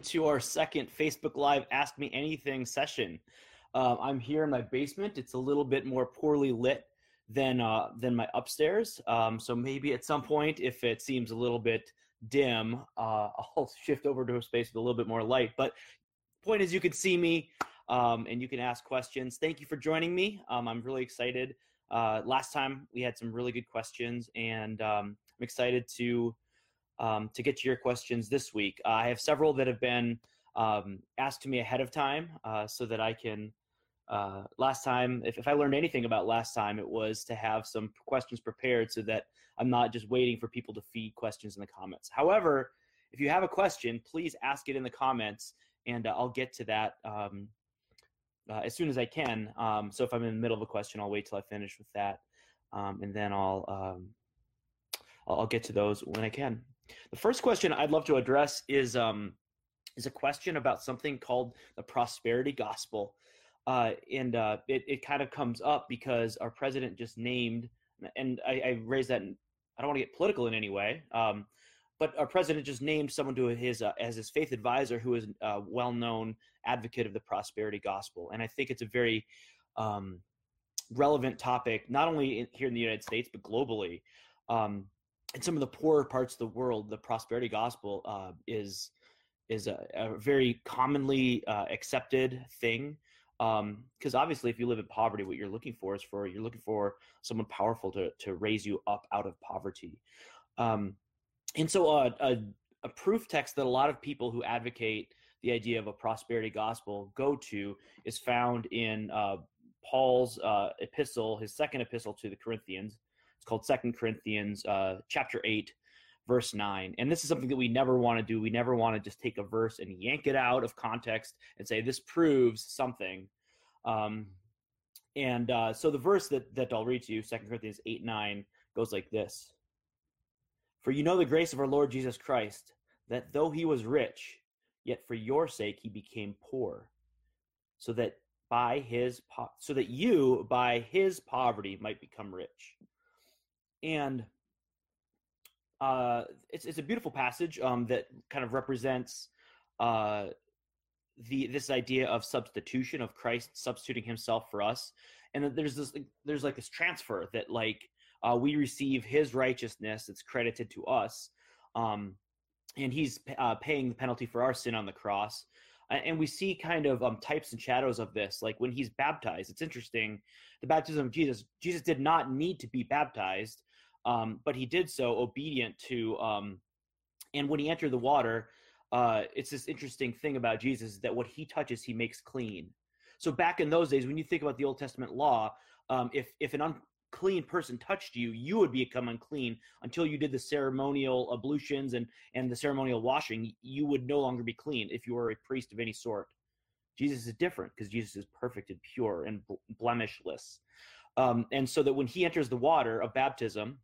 to our second Facebook Live Ask Me Anything session. Uh, I'm here in my basement. It's a little bit more poorly lit than uh, than my upstairs. Um, so maybe at some point, if it seems a little bit dim, uh, I'll shift over to a space with a little bit more light. But point is, you can see me um, and you can ask questions. Thank you for joining me. Um, I'm really excited. Uh, last time we had some really good questions, and um, I'm excited to um, to get to your questions this week. Uh, I have several that have been um, asked to me ahead of time uh, so that I can. Uh, last time, if, if I learned anything about last time, it was to have some questions prepared so that I'm not just waiting for people to feed questions in the comments. However, if you have a question, please ask it in the comments and uh, I'll get to that um, uh, as soon as I can. Um, so if I'm in the middle of a question, I'll wait till I finish with that, um, and then um, I'll, I'll get to those when I can. The first question I'd love to address is um, is a question about something called the prosperity gospel, uh, and uh, it it kind of comes up because our president just named, and I, I raised that. In, I don't want to get political in any way, um, but our president just named someone to his uh, as his faith advisor who is a well-known advocate of the prosperity gospel, and I think it's a very um, relevant topic, not only in, here in the United States but globally. Um, in some of the poorer parts of the world, the prosperity gospel uh, is is a, a very commonly uh, accepted thing. Because um, obviously, if you live in poverty, what you're looking for is for you're looking for someone powerful to to raise you up out of poverty. Um, and so, uh, a, a proof text that a lot of people who advocate the idea of a prosperity gospel go to is found in uh, Paul's uh, epistle, his second epistle to the Corinthians, it's called Second Corinthians uh, chapter eight, verse nine. And this is something that we never want to do. We never want to just take a verse and yank it out of context and say this proves something. Um, and uh, so the verse that that I'll read to you, Second Corinthians eight nine, goes like this: For you know the grace of our Lord Jesus Christ, that though he was rich, yet for your sake he became poor, so that by his po- so that you by his poverty might become rich and uh, it's it's a beautiful passage um, that kind of represents uh, the this idea of substitution of Christ substituting Himself for us, and that there's this there's like this transfer that like uh, we receive His righteousness that's credited to us, um, and He's uh, paying the penalty for our sin on the cross. And we see kind of um, types and shadows of this, like when he's baptized. It's interesting. The baptism of Jesus, Jesus did not need to be baptized um, but he did so obedient to. Um, and when he entered the water, uh, it's this interesting thing about Jesus that what he touches, he makes clean. So back in those days, when you think about the Old Testament law, um, if if an unclean person touched you, you would become unclean until you did the ceremonial ablutions and and the ceremonial washing. You would no longer be clean if you were a priest of any sort. Jesus is different because Jesus is perfect and pure and blemishless. Um, and so that when he enters the water of baptism,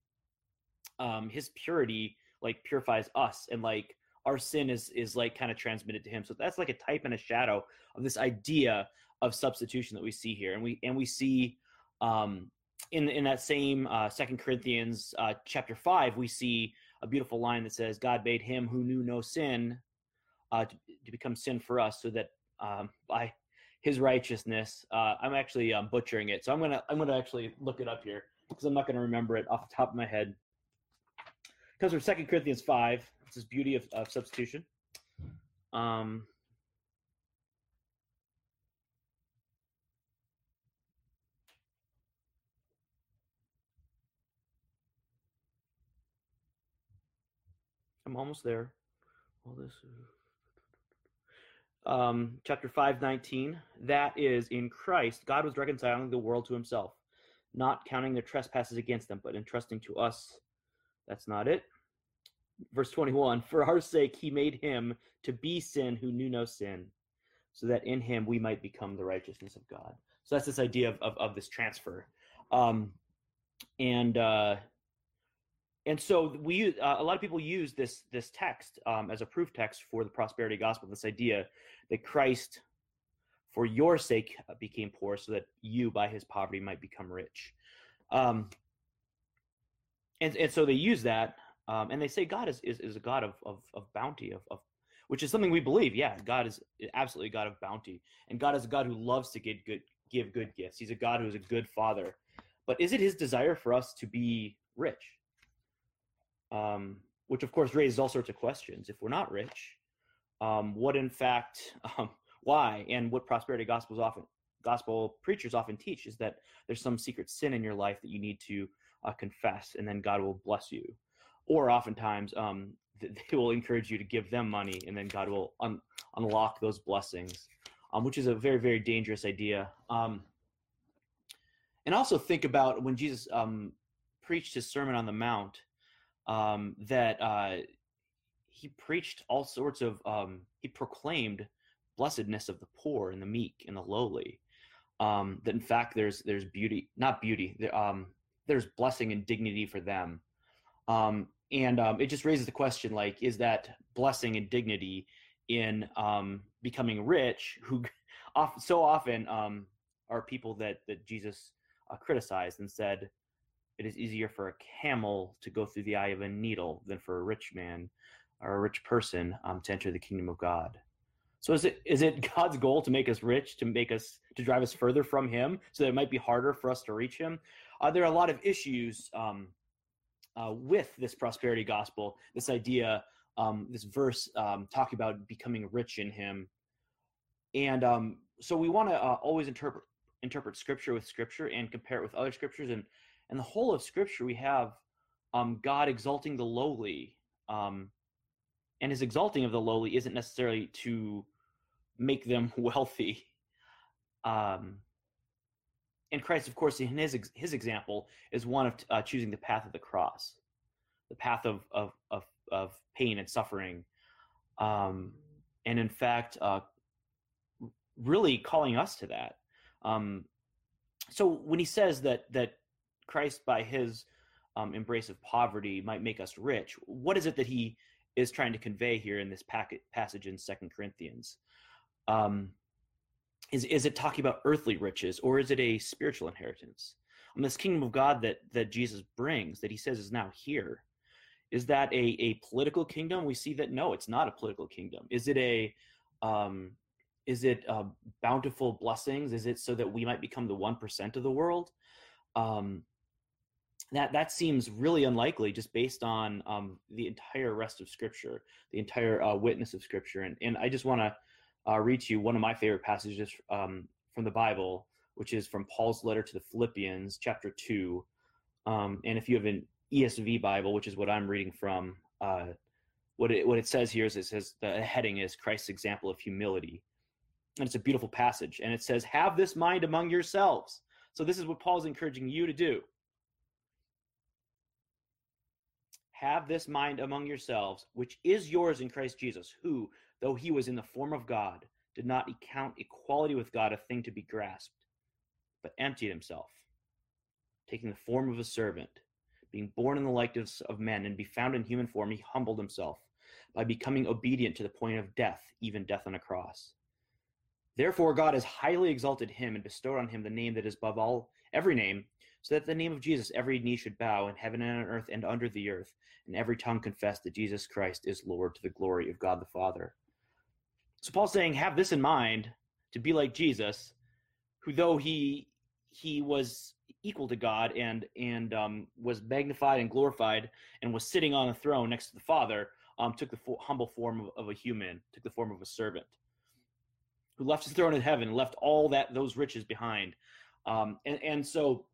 um, his purity like purifies us and like our sin is is like kind of transmitted to him. So that's like a type and a shadow of this idea of substitution that we see here. And we and we see um in in that same uh second corinthians uh chapter 5 we see a beautiful line that says god made him who knew no sin uh to, to become sin for us so that um by his righteousness uh i'm actually um, butchering it. So i'm gonna i'm gonna actually look it up here because i'm not gonna remember it off the top of my head comes from Second Corinthians five. It's this beauty of, of substitution. Um, I'm almost there. All this. Um, chapter 519 that is in christ god was reconciling the world to himself not counting their trespasses against them but entrusting to us that's not it. Verse 21 For our sake, he made him to be sin who knew no sin, so that in him we might become the righteousness of God. So that's this idea of, of, of this transfer. Um, and uh, and so we uh, a lot of people use this this text um, as a proof text for the prosperity gospel. This idea that Christ, for your sake, became poor, so that you, by his poverty, might become rich. Um, and and so they use that, um, and they say God is, is, is a God of, of, of bounty, of, of which is something we believe. Yeah, God is absolutely a God of bounty, and God is a God who loves to give good give good gifts. He's a God who is a good Father. But is it His desire for us to be rich? Um, which of course raises all sorts of questions. If we're not rich, um, what in fact, um, why, and what prosperity gospels often gospel preachers often teach is that there's some secret sin in your life that you need to uh, confess, and then God will bless you. Or oftentimes, um, they will encourage you to give them money, and then God will un- unlock those blessings, um, which is a very, very dangerous idea. Um, and also think about when Jesus um, preached his Sermon on the Mount, um, that uh, he preached all sorts of, um, he proclaimed blessedness of the poor and the meek and the lowly. Um, that in fact there's there's beauty, not beauty. There, um, there's blessing and dignity for them. Um, and um, it just raises the question like is that blessing and dignity in um, becoming rich who so often um, are people that that jesus uh, criticized and said it is easier for a camel to go through the eye of a needle than for a rich man or a rich person um, to enter the kingdom of god so is it is it god's goal to make us rich to make us to drive us further from him so that it might be harder for us to reach him uh, there are a lot of issues um, uh, with this prosperity gospel, this idea, um, this verse um, talking about becoming rich in Him, and um, so we want to uh, always interpret interpret Scripture with Scripture and compare it with other Scriptures, and and the whole of Scripture we have um, God exalting the lowly, um, and His exalting of the lowly isn't necessarily to make them wealthy. Um, and Christ, of course, in his his example is one of uh, choosing the path of the cross, the path of of of, of pain and suffering, um, and in fact, uh, really calling us to that. Um, so when he says that that Christ, by his um, embrace of poverty, might make us rich, what is it that he is trying to convey here in this packet, passage in Second Corinthians? Um, is is it talking about earthly riches or is it a spiritual inheritance? On this kingdom of god that that jesus brings that he says is now here is that a a political kingdom? We see that no it's not a political kingdom. Is it a um is it uh, bountiful blessings? Is it so that we might become the 1% of the world? Um that that seems really unlikely just based on um, the entire rest of scripture the entire uh, witness of scripture. And and i just want to uh, read to you one of my favorite passages um, from the Bible, which is from Paul's letter to the Philippians, chapter 2. Um, and if you have an ESV Bible, which is what I'm reading from, uh, what, it, what it says here is it says the heading is Christ's example of humility. And it's a beautiful passage. And it says, Have this mind among yourselves. So this is what Paul's encouraging you to do. Have this mind among yourselves, which is yours in Christ Jesus, who, though he was in the form of God, did not count equality with God a thing to be grasped, but emptied himself, taking the form of a servant. Being born in the likeness of men and be found in human form, he humbled himself by becoming obedient to the point of death, even death on a cross. Therefore, God has highly exalted him and bestowed on him the name that is above all every name, so that the name of Jesus every knee should bow in heaven and on earth and under the earth, and every tongue confess that Jesus Christ is Lord to the glory of God the Father. So Paul's saying, have this in mind to be like Jesus, who though he he was equal to God and and um, was magnified and glorified and was sitting on a throne next to the Father, um, took the fo- humble form of, of, a human, took the form of a servant, who left his throne in heaven, left all that those riches behind, um, and and so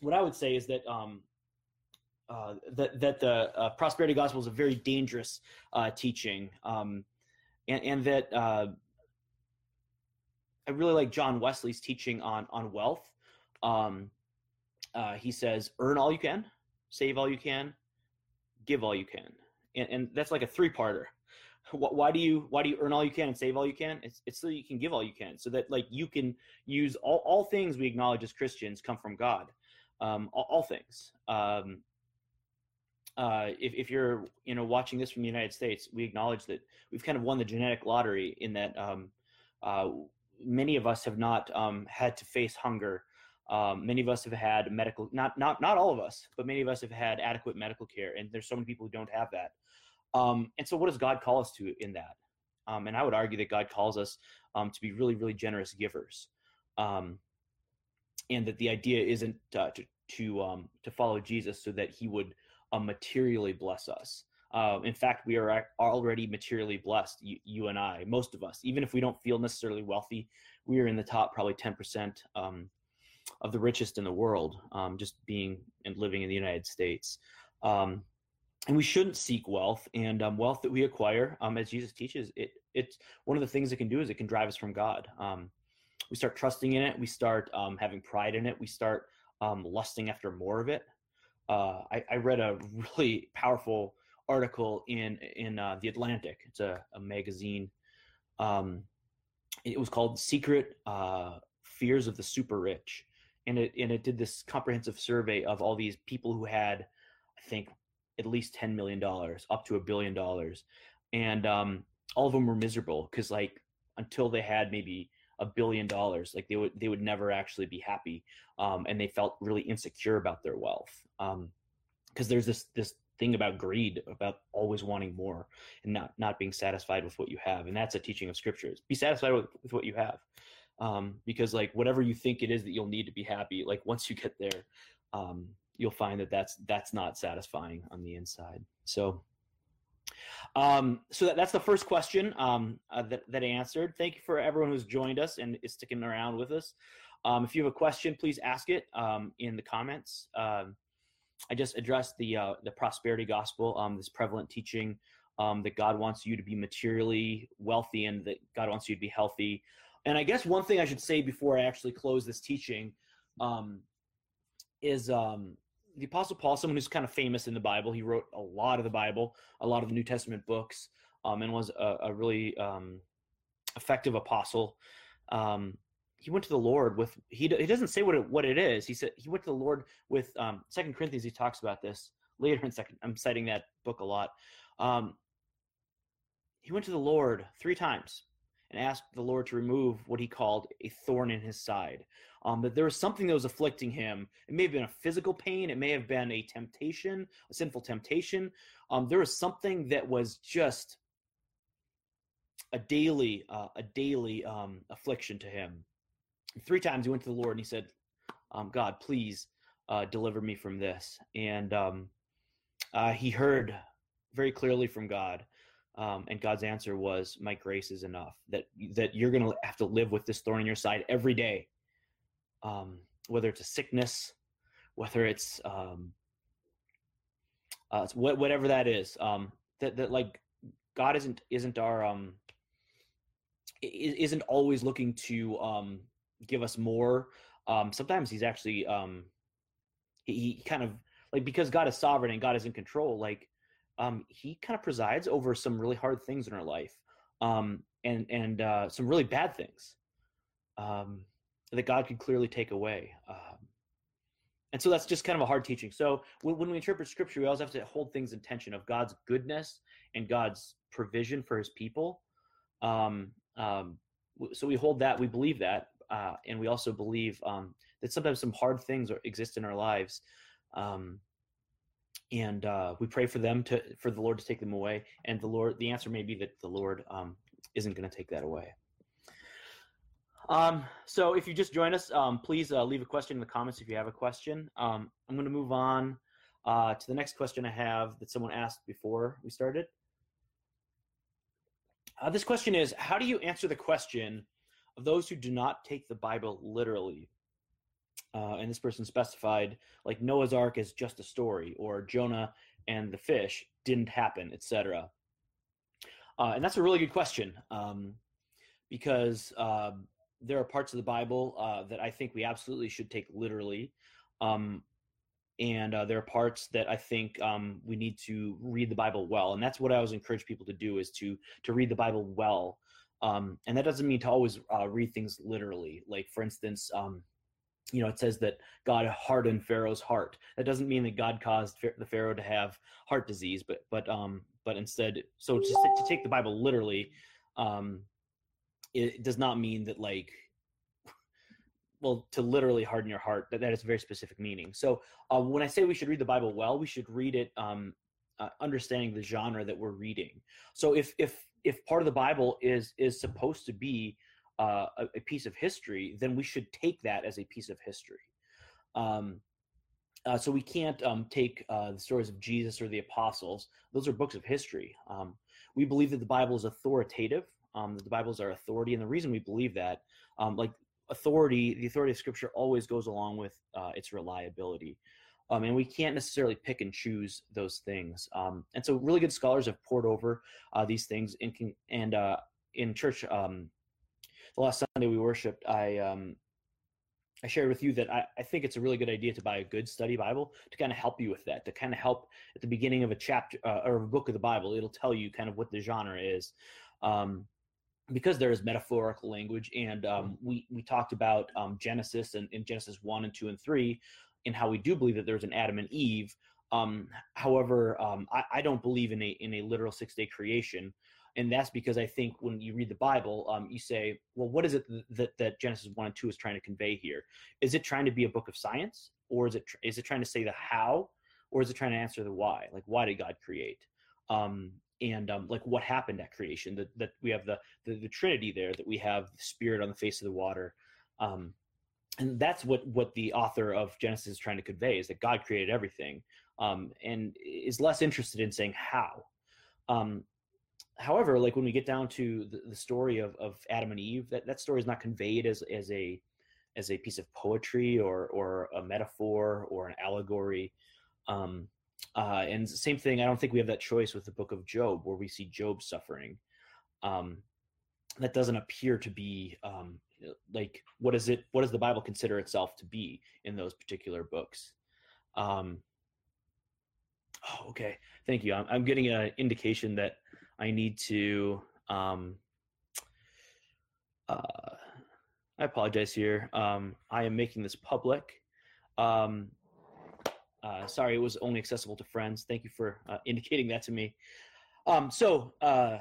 what I would say is that um, uh, that that the uh, prosperity gospel is a very dangerous uh, teaching. Um, and, and that uh, I really like John Wesley's teaching on on wealth. Um, uh, he says, "Earn all you can, save all you can, give all you can," and, and that's like a three-parter. Why do you why do you earn all you can and save all you can? It's it's so you can give all you can, so that like you can use all all things we acknowledge as Christians come from God, um, all, all things. Um, uh, if, if you're you know watching this from the United States, we acknowledge that we've kind of won the genetic lottery in that um, uh, many of us have not um, had to face hunger. Um, many of us have had medical not not not all of us, but many of us have had adequate medical care, and there's so many people who don't have that. Um, and so, what does God call us to in that? um, and I would argue that God calls us um, to be really, really generous givers, and that the idea isn't uh, to to to follow Jesus so that He would uh, materially bless us. Uh, in fact, we are already materially blessed, you, you, and I, most of us. Even if we don't feel necessarily wealthy, we are in the top probably ten percent um, of the richest in the world, um, just being and living in the United States. Um, and we shouldn't seek wealth and um, wealth that we acquire um, as jesus teaches it it's one of the things it can do is it can drive us from god um, we start trusting in it we start having pride in it we start lusting after more of it uh, I, I, read a really powerful article in in uh, the atlantic. It's a, a magazine. Um, it was called secret uh, fears of the super rich. And it and it did this comprehensive survey of all these people who had i think at least ten million dollars, up to a billion dollars, and um, all of them were miserable because like until they had maybe a billion dollars, like they would they would never actually be happy, um, and they felt really insecure about their wealth because um, there's this this thing about greed about always wanting more and not not being satisfied with what you have and that's a teaching of scriptures be satisfied with, with what you have um, because like whatever you think it is that you'll need to be happy like once you get there um, you'll find that that's that's not satisfying on the inside. So, um, so that, that's the first question um, uh, that that I answered. Thank you for everyone who's joined us and is sticking around with us. Um, if you have a question, please ask it um, in the comments. Um, I just addressed the uh, the prosperity gospel, um, this prevalent teaching that God wants you to be materially wealthy and that God wants you to be healthy. And I guess one thing I should say before I actually close this teaching is um, the Apostle Paul, someone who's kind of famous in the Bible, he wrote a lot of the Bible, a lot of the New Testament books, um, and was a, a really um, effective apostle. Um, he went to the Lord with he he doesn't say what it what it is. He said he went to the Lord with um, Second Corinthians. He talks about this later in second. I'm citing that book a lot. Um, he went to the Lord three times and asked the Lord to remove what he called a thorn in his side um, that there was something that was afflicting him. It may have been a physical pain, it may have been a temptation, a sinful temptation. Um, there was something that was just a daily, uh, a daily um, affliction to him. Three times he went to the Lord and he said, um, "God, please uh, deliver me from this." And um, uh, he heard very clearly from God. Um, and God's answer was, "My grace is enough. That that you're going to have to live with this thorn in your side every day, um, whether it's a sickness, whether it's um, uh, whatever that is. Um, that that like God isn't isn't our um isn't always looking to um give us more. Um, sometimes he's actually um he, he kind of like because God is sovereign and God is in control. Like um, he kind of presides over some really hard things in our life um, and and uh, some really bad things. Um, that God could clearly take away. Um, and so that's just kind of a hard teaching. So when, when we interpret scripture, we always have to hold things in tension of God's goodness and God's provision for his people. Um, um, so we hold that, we believe that, uh, and we also believe that sometimes some hard things are, exist in our lives. Um, and uh, we pray for them to, for the Lord to take them away. And the Lord, the answer may be that the Lord um, isn't going to take that away. Um, so if you just join us, um, please uh, leave a question in the comments if you have a question. Um, I'm going to move on uh, to the next question I have that someone asked before we started. Uh, this question is How do you answer the question of those who do not take the Bible literally? Uh, and this person specified like Noah's Ark is just a story, or Jonah and the fish didn't happen, etc. Uh, and that's a really good question um, because um, there are parts of the Bible uh, that I think we absolutely should take literally. Um, and uh, there are parts that I think um, we need to read the Bible well, and that's what I always encourage people to do is to to read the Bible well. Um, and that doesn't mean to always uh, read things literally. Like for instance, um, you know, it says that God hardened Pharaoh's heart. That doesn't mean that God caused the Pharaoh to have heart disease, but but um, but instead, so to, to take the Bible literally, um, it does not mean that like well to literally harden your heart that that is a very specific meaning so uh, when i say we should read the bible well we should read it um, uh, understanding the genre that we're reading so if if if part of the Bible is is supposed to be uh, a, a, piece of history, then we should take that as a piece of history. Um, uh, so we can't um, take uh, the stories of Jesus or the apostles; those are books of history. Um, we believe that the Bible is authoritative. Um, that the Bibles are authority, and the reason we believe that, um, like authority, the authority of Scripture always goes along with uh, its reliability. Um, and we can't necessarily pick and choose those things. Um, and so, really good scholars have poured over uh, these things. In, and uh, in church, um, the last Sunday we worshipped, I um, I shared with you that I, I, think it's a really good idea to buy a good study Bible to kind of help you with that. To kind of help at the beginning of a chapter uh, or a book of the Bible, it'll tell you kind of what the genre is. Um, because there is metaphorical language, and um, we we talked about Genesis and in Genesis one and two and three in how we do believe that there's an Adam and Eve. Um, however, um, I, I, don't believe in a in a literal six day creation, and that's because I think when you read the Bible, um, you say, well, what is it that that Genesis one and two is trying to convey here? Is it trying to be a book of science, or is it is it trying to say the how, or is it trying to answer the why? Like, why did God create? Um, and um, like what happened at creation that, that we have the, the, the trinity there that we have the spirit on the face of the water um, and that's what what the author of Genesis is trying to convey is that God created everything, um, and is less interested in saying how. Um, however, like when we get down to the, the, story of, of Adam and Eve, that, that story is not conveyed as as a as a piece of poetry or or a metaphor or an allegory. Um, uh, and same thing, I don't think we have that choice with the book of Job, where we see Job suffering. Um, that doesn't appear to be um, like what is it what does the bible consider itself to be in those particular books um oh, okay thank you i'm, I'm getting an indication that i need to um uh i apologize here um i am making this public um uh sorry it was only accessible to friends thank you for uh, indicating that to me um so uh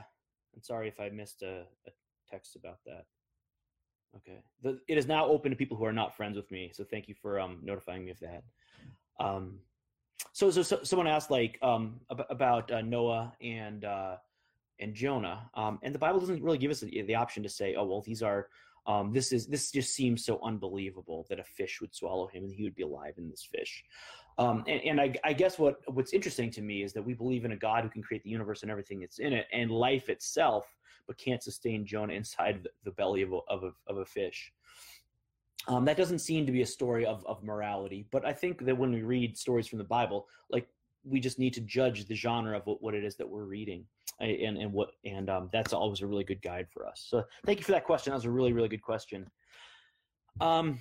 i'm sorry if i missed a, a text about that Okay. The, it is now open to people who are not friends with me. So thank you for um, notifying me of that. Um, so, so, so, someone asked like um, about uh, Noah and uh, and Jonah, um, and the Bible doesn't really give us the, the option to say, oh well, these are um, this is this just seems so unbelievable that a fish would swallow him and he would be alive in this fish. Um, and, and I, I, guess what what's interesting to me is that we believe in a God who can create the universe and everything that's in it, and life itself but can't sustain Jonah inside the belly of a, of a, of a fish. Um, that doesn't seem to be a story of, of morality, but I think that when we read stories from the Bible, like we just need to judge the genre of what, what it is that we're reading, and and what and um, that's always a really good guide for us. So thank you for that question. That was a really really good question. Um,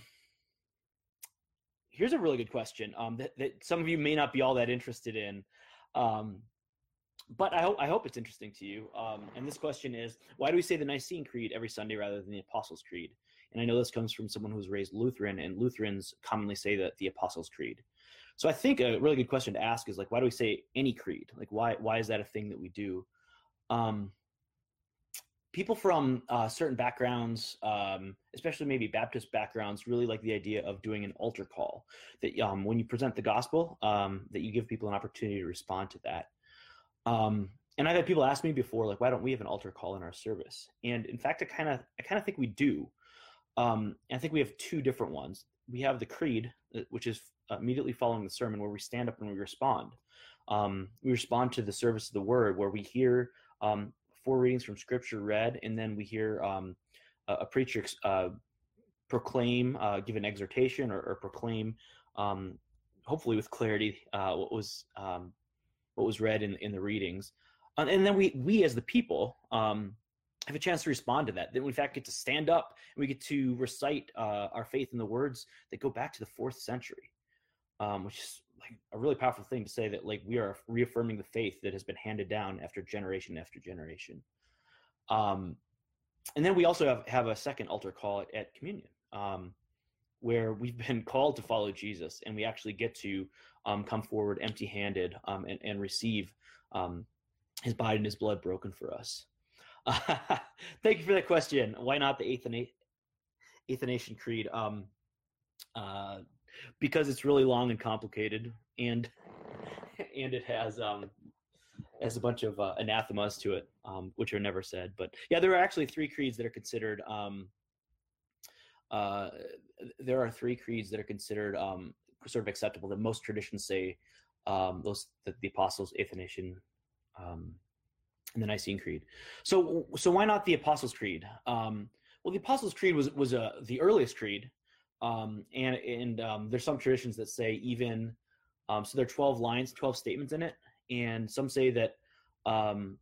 here's a really good question um, that, that some of you may not be all that interested in. Um, but I hope I hope it's interesting to you. Um, and this question is, why do we say the Nicene Creed every Sunday rather than the Apostles' Creed? And I know this comes from someone who was raised Lutheran, and Lutherans commonly say that the Apostles' Creed. So I think a really good question to ask is like, why do we say any creed? Like, why why is that a thing that we do? Um, people from uh, certain backgrounds, um, especially maybe Baptist backgrounds, really like the idea of doing an altar call. That um, when you present the gospel, um, that you give people an opportunity to respond to that. Um, and I've had people ask me before, like, why don't we have an altar call in our service? And in fact, I kind of, I kind of think we do. Um, I think we have two different ones. We have the creed, uh, which is immediately following the sermon, where we stand up and we respond. Um, we respond to the service of the word, where we hear um, four readings from Scripture read, and then we hear um, a, a, preacher uh, proclaim, uh, give an exhortation, or, or proclaim, um, hopefully with clarity, uh, what was um, what was read in, in the readings. Um, and then we, we as the people, um, have a chance to respond to that. Then we in fact get to stand up and we get to recite uh, our faith in the words that go back to the fourth century, um, which is like a really powerful thing to say that like we are reaffirming the faith that has been handed down after generation after generation. Um, and then we also have, have a second altar call at, at communion, um, where we've been called to follow Jesus and we actually get to um, come forward empty handed um, and, and, receive um, his body and his blood broken for us. thank you for that question. Why not the eighth and eighth, Athanasian Creed? Um, uh, because it's really long and complicated, and and it has um, has a bunch of uh, anathemas to it, um, which are never said. But yeah, there are actually three creeds that are considered. Um, uh, there are three creeds that are considered um, sort of acceptable. That most traditions say um, those the, the Apostles' Athanasian um, and the Nicene Creed. So so why not the Apostles' Creed? Um, well, the Apostles' Creed was was uh, the earliest creed, um, and and um, there's some traditions that say even um, so there are 12 lines, 12 statements in it, and some say that um,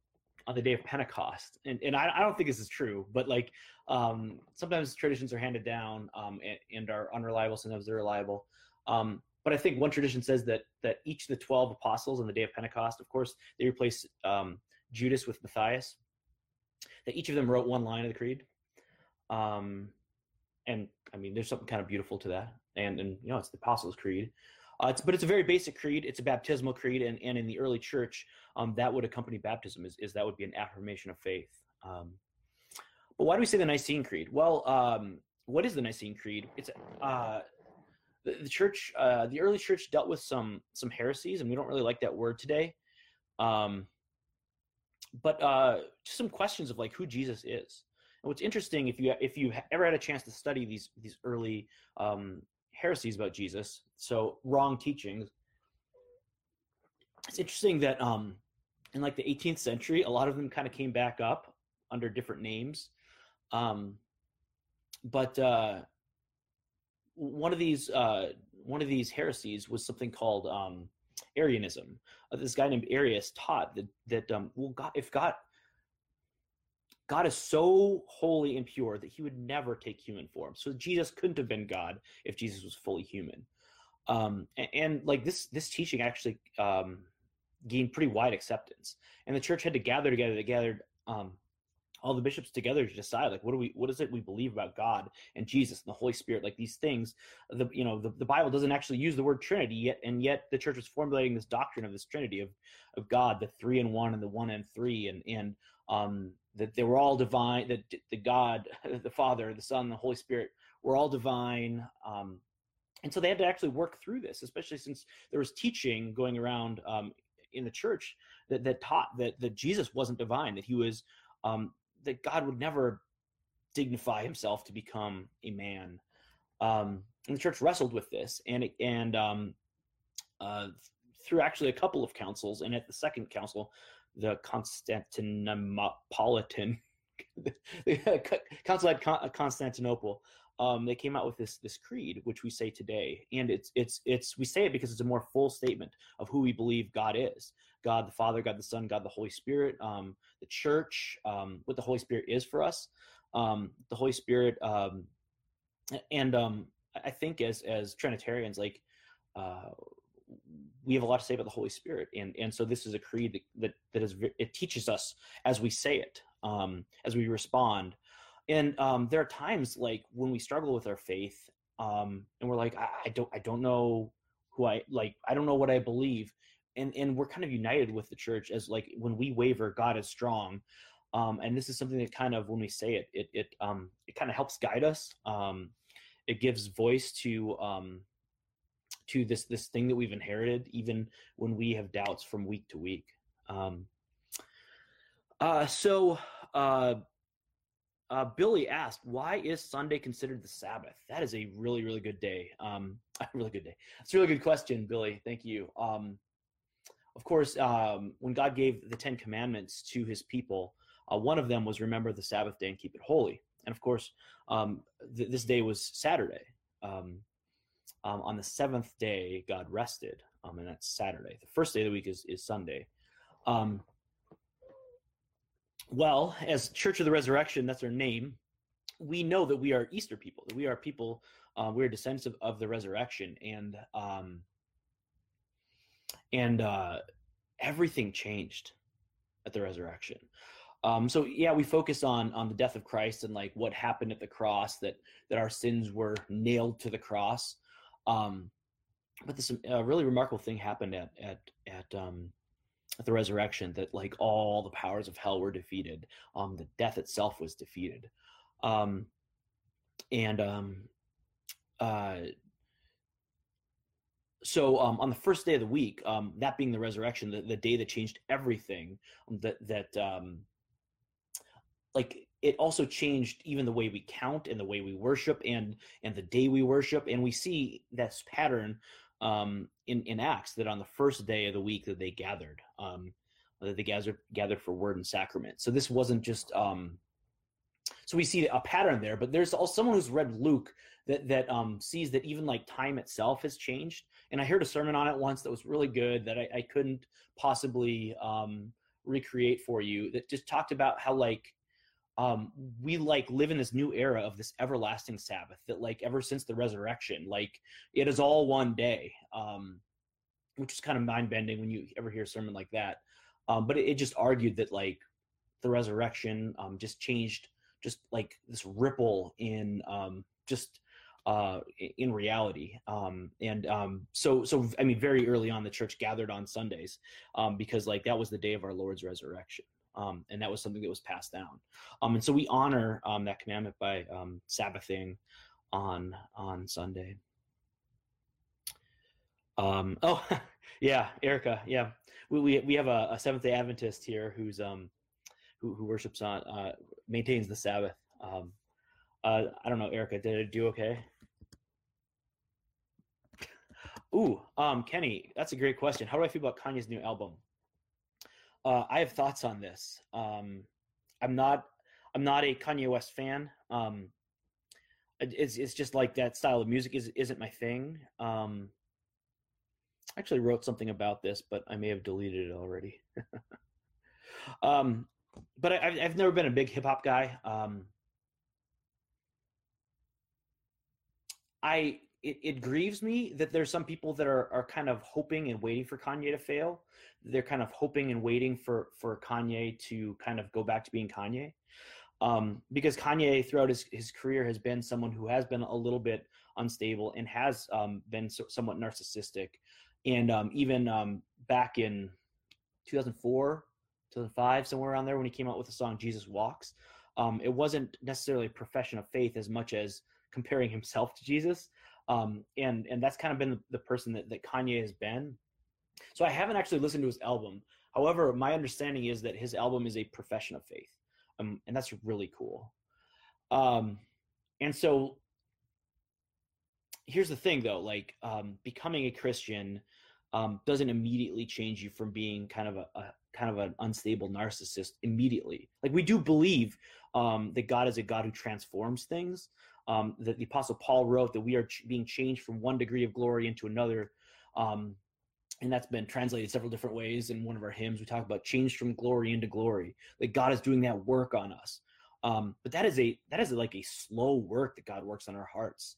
on the day of Pentecost, and, and I, I don't think this is true, but like um, sometimes traditions are handed down um, and, and, are unreliable, sometimes they're reliable. Um, but I think one tradition says that that each of the 12 apostles on the day of Pentecost, of course, they replace um, Judas with Matthias, that each of them wrote one line of the creed. Um, and I mean, there's something kind of beautiful to that. And, and you know, it's the Apostles' Creed. Uh, it's, but it's a very basic creed. It's a baptismal creed, and, and in the early church, um, that would accompany baptism. Is, is that would be an affirmation of faith. Um, but why do we say the Nicene Creed? Well, um, what is the Nicene Creed? It's uh, the, the, church. Uh, the early church dealt with some some heresies, and we don't really like that word today. Um, but uh, just some questions of like who Jesus is. And what's interesting, if you if you ever had a chance to study these these early um, heresies about Jesus, so wrong teachings. It's interesting that um, in like the 18th century, a lot of them kind of came back up under different names. Um, but uh, one of these uh, one of these heresies was something called um, Arianism. Uh, this guy named Arius taught that that um, well, God, if God God is so holy and pure that he would never take human form. So Jesus couldn't have been God if Jesus was fully human. Um, and, and, like this, this teaching actually um, gained pretty wide acceptance, and the church had to gather together. They gathered um, all the bishops together to decide, like, what do we, what is it we believe about God and Jesus and the Holy Spirit? Like these things, the you know, the, the Bible doesn't actually use the word Trinity yet, and yet the church was formulating this doctrine of this Trinity of of God, the three and one and the one and three, and and um, that they were all divine, that the God, the Father, the Son, the Holy Spirit were all divine. Um, and so they had to actually work through this, especially since there was teaching going around um, in the church that, that taught that, that Jesus wasn't divine, that he was, um, that God would never dignify himself to become a man. Um, and the church wrestled with this, and and um, uh, through actually a couple of councils, and at the second council, the Constantinopolitan Council at Constantinople. Um, they came out with this this creed, which we say today, and it's it's it's we say it because it's a more full statement of who we believe God is: God the Father, God the Son, God the Holy Spirit, um, the Church, um, what the Holy Spirit is for us, um, the Holy Spirit, um, and um, I think as as Trinitarians, like uh, we have a lot to say about the Holy Spirit, and and so this is a creed that that, that is it teaches us as we say it, um, as we respond, and um, there are times like when we struggle with our faith, um, and we're like, I, I don't I don't know who I like, I don't know what I believe, and and we're kind of united with the church as like when we waver, God is strong, um, and this is something that kind of when we say it, it it um it kind of helps guide us. Um, it gives voice to um to this this thing that we've inherited, even when we have doubts from week to week. Um, uh, so uh, uh, Billy asked, "Why is Sunday considered the Sabbath?" That is a really really good day. Um, a really good day. It's a really good question, Billy. Thank you. Um, of course, um, when God gave the Ten Commandments to His people, uh, one of them was remember the Sabbath day and keep it holy. And of course, um, th- this day was Saturday. Um, um, on the seventh day, God rested, um, and that's Saturday. The first day of the week is, is Sunday. Um, well, as Church of the Resurrection, that's our name, we know that we are Easter people, that we are people, uh, we are descendants of, of the resurrection, and um, and uh, everything changed at the resurrection. Um, so yeah, we focus on on the death of Christ and like what happened at the cross, that that our sins were nailed to the cross. Um, but this uh, really remarkable thing happened at at at um, at the resurrection that like all the powers of hell were defeated. Um, the death itself was defeated, um, and um, uh, so um, on the first day of the week, um, that being the resurrection, the, the day that changed everything, um, that that um, like it also changed even the way we count and the way we worship and and the day we worship, and we see this pattern um, in in Acts that on the first day of the week that they gathered, um, that they gathered gathered for word and sacrament. So this wasn't just um, so we see a pattern there, but there's also someone who's read Luke that that um, sees that even like time itself has changed. And I heard a sermon on it once that was really good that I, I couldn't possibly um, recreate for you. That just talked about how like um, we like live in this new era of this everlasting Sabbath that like ever since the resurrection, like it is all one day, um, which is kind of mind bending when you ever hear a sermon like that. Um, but it, it, just argued that like the resurrection um, just changed just like this ripple in um, just uh, in reality. Um, and um, so, so I mean, very early on, the church gathered on Sundays um, because like that was the day of our Lord's resurrection, um, and that was something that was passed down. Um, and so we honor um, that commandment by um, Sabbathing on on Sunday. Um, oh, yeah, Erica, yeah, we we we have a, a Seventh Day Adventist here who's um who who worships on uh, maintains the Sabbath. Um, uh, I don't know, Erica, did it do okay? Ooh, um, Kenny, that's a great question. How do I feel about Kanye's new album? Uh, I have thoughts on this. Um, I'm not, I'm not a Kanye West fan. Um, it's it's just like that style of music is isn't my thing. Um, I actually wrote something about this, but I may have deleted it already. um, but I, have never been a big hip hop guy. Um, I it, it grieves me that there's some people that are, are kind of hoping and waiting for Kanye to fail. They're kind of hoping and waiting for for Kanye to kind of go back to being Kanye. Um, because Kanye throughout his, his career has been someone who has been a little bit unstable and has um, been so, somewhat narcissistic. And um, even um, back in 2004, 2005, somewhere around there, when he came out with the song Jesus Walks, um, it wasn't necessarily a profession of faith as much as comparing himself to Jesus. Um, and and that's kind of been the, person that, that Kanye has been. So I haven't actually listened to his album. However, my understanding is that his album is a profession of faith, um, and that's really cool. Um, and so here's the thing, though: like um, becoming a Christian um, doesn't immediately change you from being kind of a, a kind of an unstable narcissist immediately. Like we do believe um, that God is a God who transforms things, um, that the Apostle Paul wrote that we are ch- being changed from one degree of glory into another. Um, and that's been translated several different ways. In one of our hymns, we talk about change from glory into glory. That God is doing that work on us. Um, but that is a that is a, like a slow work that God works on our hearts.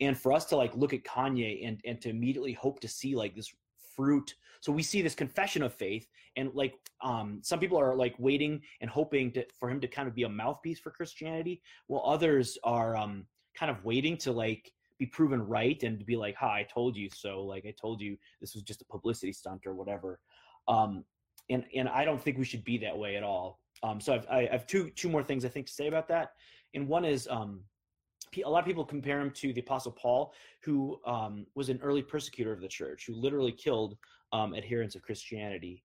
And for us to like look at Kanye and and to immediately hope to see like this fruit. So we see this confession of faith, and like um, some people are like waiting and hoping to, for him to kind of be a mouthpiece for Christianity, while others are um, kind of waiting to like be proven right and to be like, "Ha, I told you so." Like I told you this was just a publicity stunt or whatever. Um, and and I don't think we should be that way at all. Um, so I've, I have two two more things I think to say about that, and one is um, a lot of people compare him to the apostle paul who um, was an early persecutor of the church who literally killed um, adherents of christianity.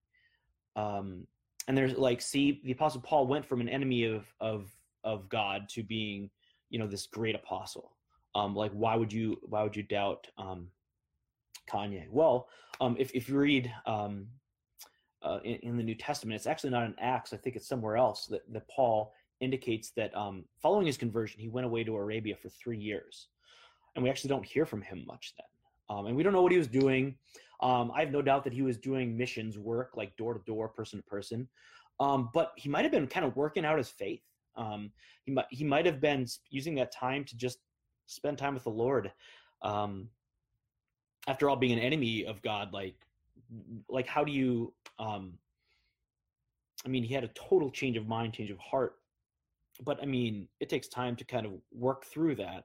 Um, and there's like see the apostle paul went from an enemy of of of god to being you know this great apostle. Um, like why would you why would you doubt um, kanye? Well um, if, if you read uh, in, in, the new testament it's actually not in acts i think it's somewhere else that, that paul indicates that um, following his conversion, he went away to Arabia for three years. And we actually don't hear from him much then. Um, and we don't know what he was doing. Um, I have no doubt that he was doing missions work, like door to door, person to person. Um, but he might have been kind of working out his faith. Um, he might he might have been using that time to just spend time with the Lord. Um, after all, being an enemy of God, like like how do you? I mean, he had a total change of mind, change of heart but I mean, it takes time to kind of work through that.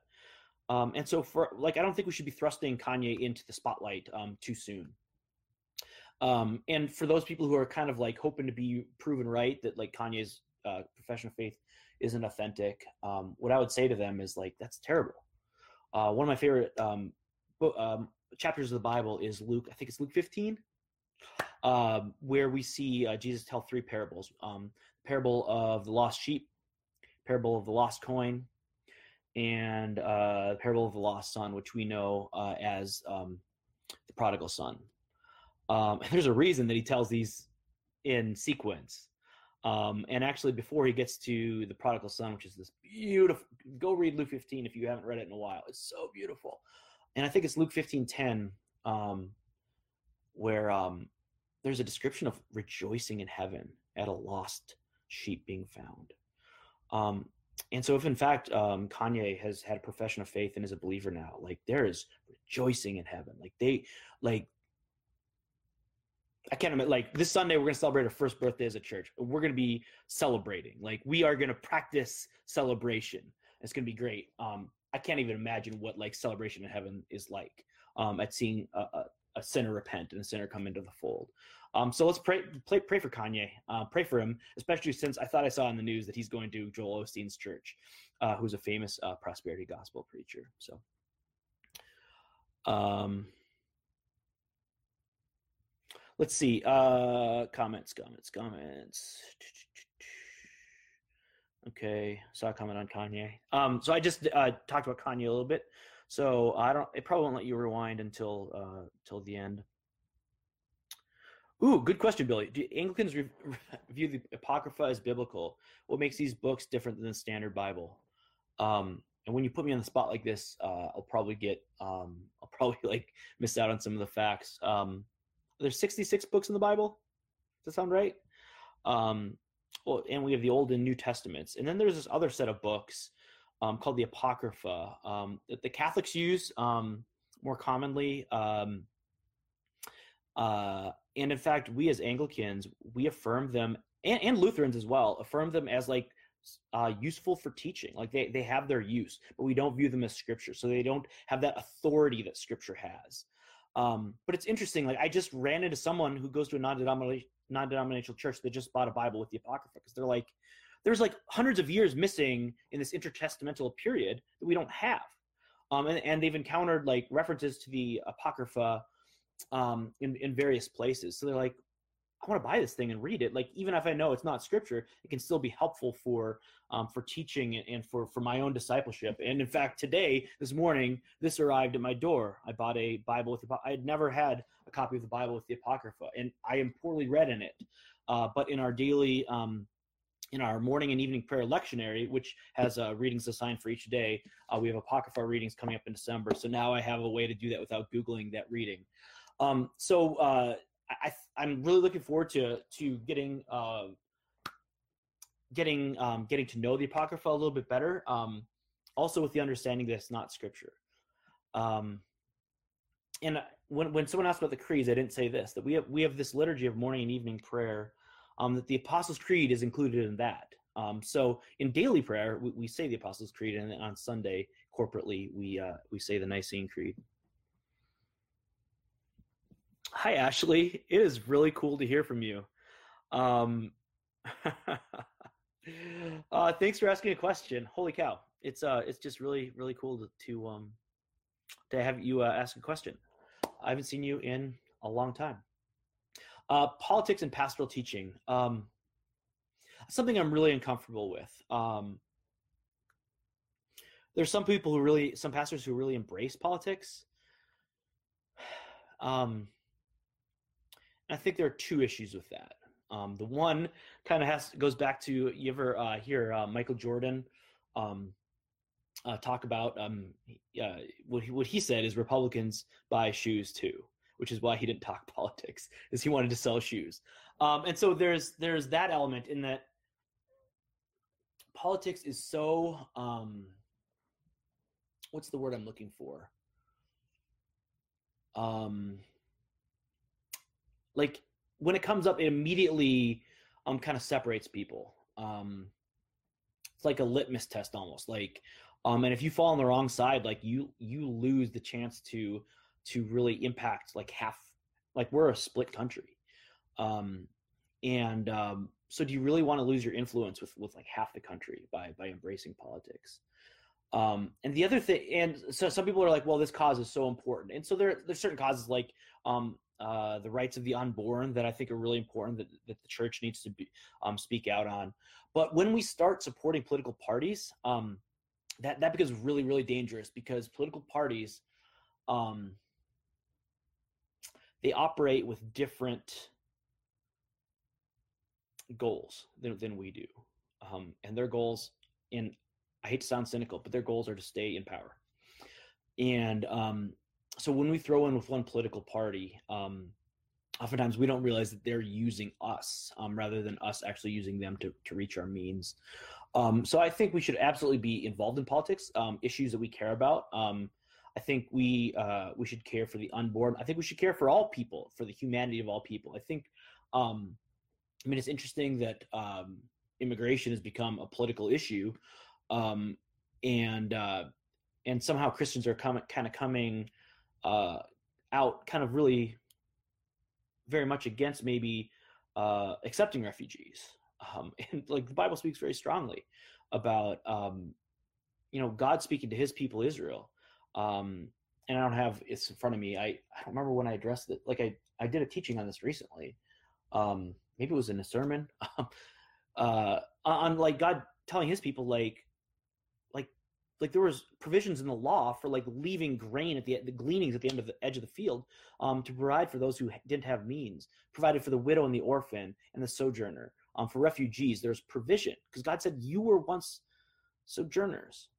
Um, and so for like, I don't think we should be thrusting Kanye into the spotlight um, too soon. Um, and for those people who are kind of like hoping to be proven right that like Kanye's uh, profession of faith isn't authentic, um, what I would say to them is like that's terrible. Uh, one of my favorite um, bo- um, chapters of the Bible is Luke. I think it's Luke 15, um, where we see uh, Jesus tell three parables: um, parable of the lost sheep, parable of the lost coin, and uh, parable of the lost son, which we know uh, as um, the prodigal son. Um, and there's a reason that he tells these in sequence. Um, and actually, before he gets to the prodigal son, which is this beautiful, go read Luke 15 if you haven't read it in a while. It's so beautiful. And I think it's Luke 15 10, um, where um, there's a description of rejoicing in heaven at a lost sheep being found. Um, and so, if in fact um, Kanye has had a profession of faith and is a believer now, like there is rejoicing in heaven. Like they, like I can't imagine. Like this Sunday, we're to celebrate our first birthday as a church. We're to be celebrating. Like we are to practice celebration. It's to be great. Um, I can't even imagine what like celebration in heaven is like. Um, at seeing a, a, a sinner repent and a sinner come into the fold. Um, so let's pray, pray, pray for Kanye. Uh, pray for him, especially since I thought I saw in the news that he's going to Joel Osteen's church, uh, who's a famous uh, prosperity gospel preacher. So, um, let's see. Uh, comments, comments, comments. Okay, saw a comment on Kanye. Um, so I just uh, talked about Kanye a little bit. So I don't. It probably won't let you rewind until uh, till the end. Ooh, good question, Billy. Do Anglicans re- view the Apocrypha as biblical? What makes these books different than the standard Bible? Um, and when you put me on the spot like this, uh, I'll probably get, um, I'll probably like miss out on some of the facts. Um, there's 66 books in the Bible. Does that sound right? Um, well, and we have the Old and New Testaments, and then there's this other set of books um, called the Apocrypha um, that the Catholics use um, more commonly. Um, uh, and in fact, we as Anglicans, we affirm them, and, and Lutherans as well, affirm them as like uh, useful for teaching. Like they, they have their use, but we don't view them as scripture. So they don't have that authority that scripture has. Um, but it's interesting. Like I just ran into someone who goes to a non-denominational non-denominational church that just bought a Bible with the Apocrypha because they're like, there's like hundreds of years missing in this intertestamental period that we don't have. Um, and, and they've encountered like references to the Apocrypha um, in, in various places. So they're like, I want to buy this thing and read it. Like even if I know it's not scripture, it can still be helpful for um, for teaching and for for my own discipleship. And in fact, today, this morning, this arrived at my door. I bought a Bible with the. I had never had a copy of the Bible with the Apocrypha, and I am poorly read in it. Uh, but in our daily um, in our morning and evening prayer lectionary, which has uh, readings assigned for each day, uh, we have Apocrypha readings coming up in December. So now I have a way to do that without Googling that reading. Um, so uh, I, I'm really looking forward to to getting uh, getting um, getting to know the apocrypha a little bit better. Um, also, with the understanding that it's not scripture. Um, and when when someone asked about the creeds, I didn't say this that we have we have this liturgy of morning and evening prayer. Um, that the Apostles' Creed is included in that. Um, so in daily prayer, we, we say the Apostles' Creed, and on Sunday corporately we uh, we say the Nicene Creed. Hi, Ashley. It is really cool to hear from you. Um, uh, thanks for asking a question. Holy cow! It's uh, it's just really, really cool to to um, to have you uh, ask a question. I haven't seen you in a long time. Uh, politics and pastoral teaching. Um, something I'm really uncomfortable with. Um, there's some people who really, some pastors who really embrace politics. Um, I think there are two issues with that. Um, the one kind of has goes back to you ever uh, hear uh, Michael Jordan um, uh, talk about um, uh, what he, what he said is Republicans buy shoes too, which is why he didn't talk politics, is he wanted to sell shoes. Um, and so there's there's that element in that politics is so um, what's the word I'm looking for? Um, like when it comes up, it immediately um kind of separates people. Um, it's like a litmus test almost. Like, um, and if you fall on the wrong side, like you you lose the chance to to really impact like half. Like we're a split country, um, and um, so do you really want to lose your influence with with like half the country by by embracing politics? Um, and the other thing, and so some people are like, well, this cause is so important. And so there, there's certain causes like um, uh, the rights of the unborn that I think are really important that, that the church needs to be, um, speak out on. But when we start supporting political parties, um, that, that becomes really, really dangerous because political parties, um, they operate with different goals than, than we do. Um, and their goals in I hate to sound cynical, but their goals are to stay in power. And um, so when we throw in with one political party, um, oftentimes we don't realize that they're using us um, rather than us actually using them to, to reach our means. Um, so I think we should absolutely be involved in politics, um, issues that we care about. Um, I think we uh, we should care for the unborn. I think we should care for all people, for the humanity of all people. I think, I mean, it's interesting that immigration has become a political issue um, and uh, and somehow Christians are coming kind of coming uh, out, kind of really very much against maybe uh, accepting refugees. Um, and like the Bible speaks very strongly about um, you know God speaking to His people Israel. Um, and I don't have it's in front of me. I, I don't remember when I addressed it. Like I I did a teaching on this recently. Um, maybe it was in a sermon. uh, on like God telling His people like like like there was provisions in the law for like leaving grain at the the gleanings at the end of the edge of the field um, to provide for those who didn't have means provided for the widow and the orphan and the sojourner um, for refugees there's provision because god said you were once sojourners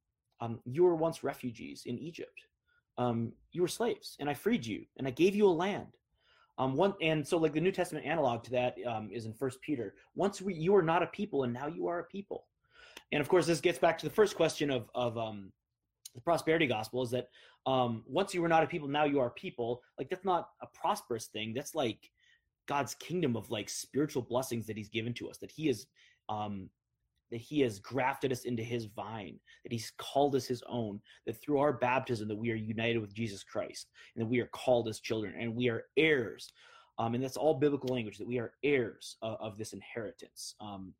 um, you were once refugees in egypt um, you were slaves and i freed you and i gave you a land um, one and so like the new testament analog to that um, is in first peter once we, you were not a people and now you are a people and of course, this gets back to the first question of of um, the prosperity gospel is that um, once you were not a people, now you are people. Like that's not a prosperous thing. That's like God's kingdom of like spiritual blessings that He's given to us. That He is um, that He has grafted us into His vine. That He's called us His own. That through our baptism, that we are united with Jesus Christ, and that we are called as children, and we are heirs. Um, and that's all biblical language. That we are heirs of, of this inheritance. Um,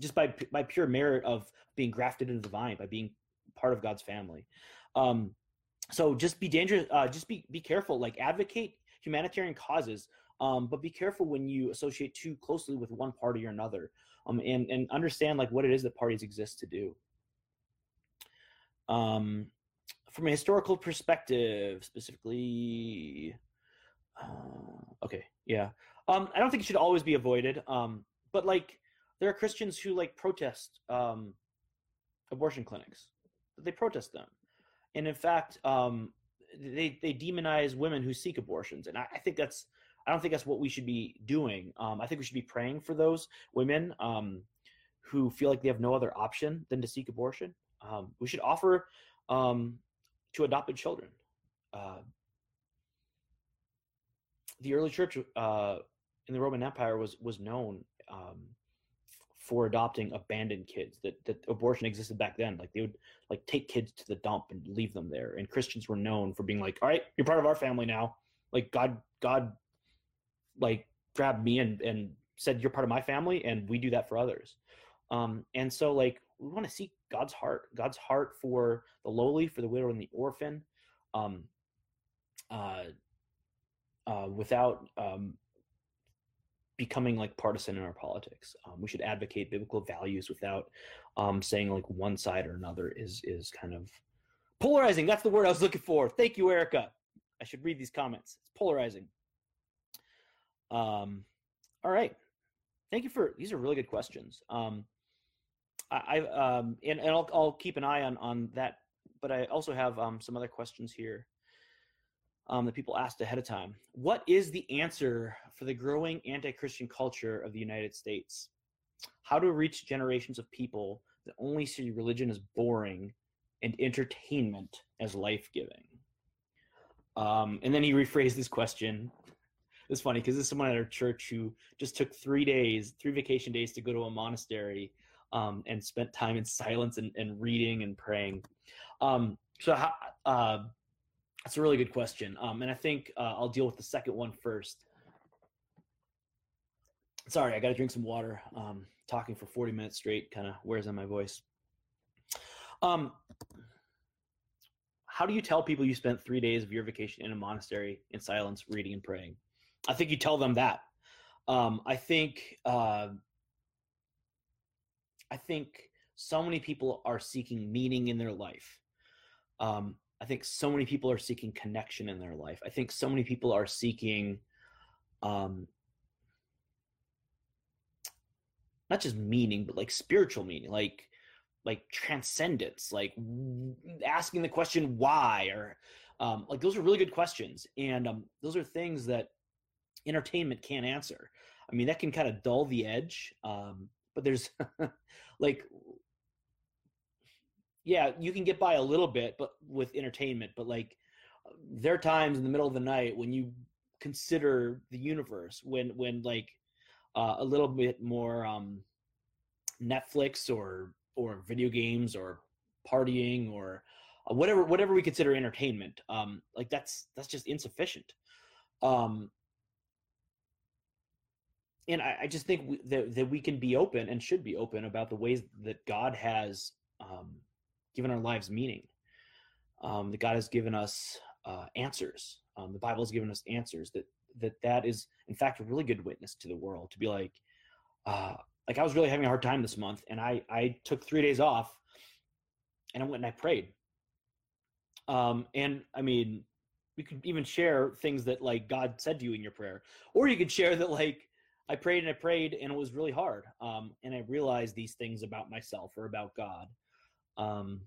just by by pure merit of being grafted into the vine, by being part of God's family. Um, so just be dangerous. Uh, just be be careful. Like advocate humanitarian causes, um, but be careful when you associate too closely with one party or another. Um, and and understand like what it is that parties exist to do. Um, from a historical perspective, specifically, uh, okay, yeah. Um, I don't think it should always be avoided. Um, but like there are Christians who like protest um, abortion clinics. They protest them, and in fact, um, they they demonize women who seek abortions, and I, I, think that's I don't think that's what we should be doing. Um, I think we should be praying for those women um, who feel like they have no other option than to seek abortion. Um, we should offer um, to adopted children. Uh, the early church uh, in the Roman Empire was was known um, for adopting abandoned kids that that abortion existed back then like they would like take kids to the dump and leave them there and christians were known for being like all right you're part of our family now like god god like grabbed me and and said you're part of my family and we do that for others um and so like we want to see god's heart god's heart for the lowly for the widow and the orphan um uh uh without um becoming like partisan in our politics. Um, we should advocate biblical values without um, saying like one side or another is is kind of polarizing. That's the word I was looking for. Thank you, Erica. I should read these comments. It's polarizing. Um, all right. Thank you for these are really good questions. Um, I, I um, and, and I'll, I'll keep an eye on on that. But I also have um, some other questions here um, that people asked ahead of time. What is the answer for the growing anti Christian culture of the United States? How to reach generations of people that only see religion as boring and entertainment as life giving? Um, and then he rephrased this question. It's funny because there's someone at our church who just took three days, three vacation days to go to a monastery um, and spent time in silence and, and reading and praying. Um, so, uh, that's a really good question. Um, and I think uh, I'll deal with the second one first. Sorry, I got to drink some water. Um, talking for 40 minutes straight kind of wears on my voice. Um, how do you tell people you spent three days of your vacation in a monastery in silence, reading and praying? I think you tell them that. Um, I think uh, I think so many people are seeking meaning in their life. Um, I think so many people are seeking connection in their life. I think so many people are seeking um, not just meaning, but like spiritual meaning, like like transcendence, like asking the question why, or um, like those are really good questions, and um, those are things that entertainment can't answer. I mean, that can kind of dull the edge, um, but there's like, yeah, you can get by a little bit, but with entertainment, but like there are times in the middle of the night when you consider the universe, when when like uh, a little bit more um, Netflix or or video games or partying or uh, whatever whatever we consider entertainment um like that's that's just insufficient um and I, I just think we, that, that we can be open and should be open about the ways that God has um, given our lives meaning. Um, that God has given us uh, answers. Um, the Bible has given us answers. That that that is in fact a really good witness to the world. To be like, uh, like I was really having a hard time this month, and I I took three days off, and I went and I prayed. Um, and I mean, we could even share things that like God said to you in your prayer, or you could share that like I prayed and I prayed, and it was really hard. Um, and I realized these things about myself or about God. Um,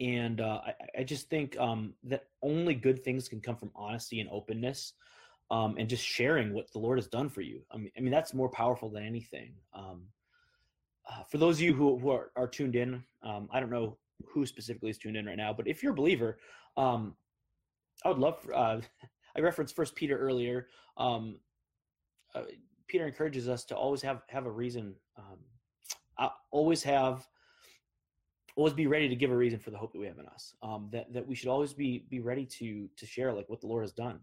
and uh, I, I just think um, that only good things can come from honesty and openness um, and just sharing what the Lord has done for you. I mean, I mean that's more powerful than anything. Um, uh, for those of you who, who are, are tuned in, um, I don't know who specifically is tuned in right now, but if you're a believer, I would love. For, uh, I referenced First Peter earlier. Um, uh, Peter encourages us to always have have a reason. Um, always have always be ready to give a reason for the hope that we have in us. Um, that that we should always be be ready to to share like what the Lord has done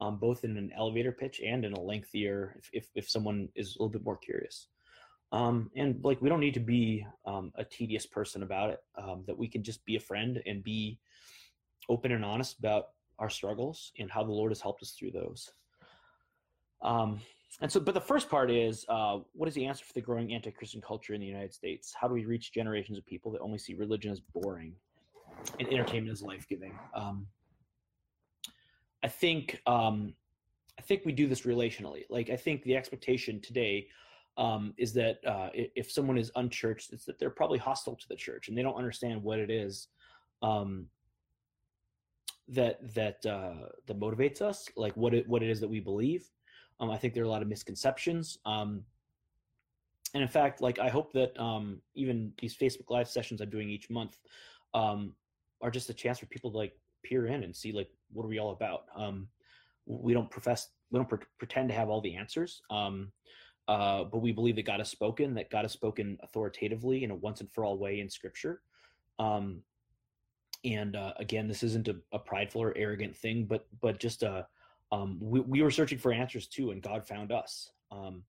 um, both in an elevator pitch and in a lengthier if, if, if someone is a little bit more curious um, and like we don't need to be um, a tedious person about it um, that we can just be a friend and be open and honest about our struggles and how the lord has helped us through those um, and so but the first part is uh, what is the answer for the growing anti-christian culture in the united states how do we reach generations of people that only see religion as boring and entertainment as life-giving um, I think um, I think we do this relationally. Like I think the expectation today um, is that uh, if someone is unchurched, it's that they're probably hostile to the church and they don't understand what it is um, that that uh, that motivates us, like what it what it is that we believe. Um, I think there are a lot of misconceptions. Um, and in fact, like I hope that um, even these Facebook Live sessions I'm doing each month um, are just a chance for people to like peer in and see like what are we all about um, we don't profess we don't pre- pretend to have all the answers um, uh, but we believe that god has spoken that god has spoken authoritatively in a once and for all way in scripture um, and uh, again this isn't a, a, prideful or arrogant thing but but just a um, we, we were searching for answers too and god found us um,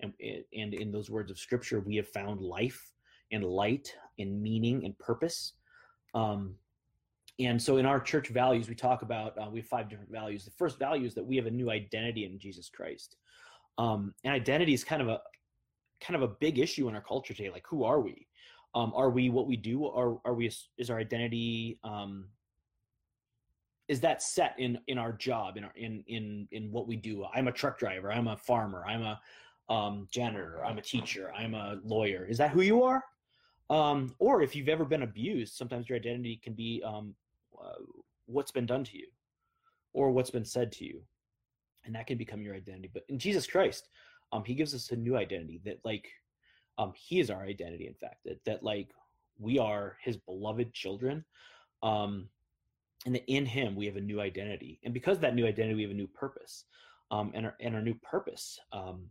and, and in those words of scripture we have found life and light and meaning and purpose um, and so in our church values, we talk about uh, we have five different values. The first value is that we have a new identity in Jesus Christ, um, and identity is kind of a kind of a big issue in our culture today. Like, who are we? Um, are we what we do? Or are we? Is our identity? Um, is that set in in our job in our in in in what we do? I'm a truck driver. I'm a farmer. I'm a um, janitor. I'm a teacher. I'm a lawyer. Is that who you are? Um, or if you've ever been abused, sometimes your identity can be um, uh, what's been done to you or what's been said to you and that can become your identity but in jesus christ um he gives us a new identity that like um he is our identity in fact that that like we are his beloved children um and that in him we have a new identity and because that new identity we have a new purpose um and our and our new purpose um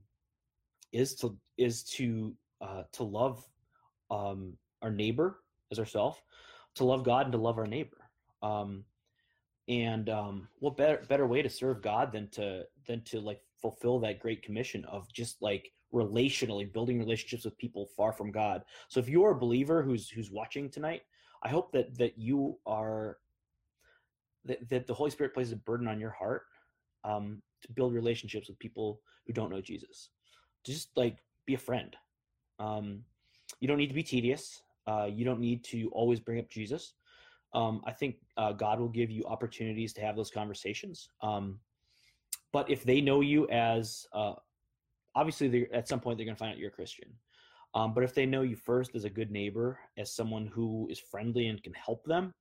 is to is to uh to love um our neighbor as ourself to love god and to love our neighbor um, and um, what better better way to serve God than to than to like fulfill that great commission of just like relationally, building relationships with people far from God. So if you're a believer who's who's watching tonight, I hope that that you are that, that the Holy Spirit places a burden on your heart um, to build relationships with people who don't know Jesus. To Just like be a friend. Um, you don't need to be tedious. Uh, you don't need to always bring up Jesus. Um, I think uh, God will give you opportunities to have those conversations. Um, but if they know you as, uh, obviously, at some point they're going to find out you're a Christian. Um, but if they know you first as a good neighbor, as someone who is friendly and can help them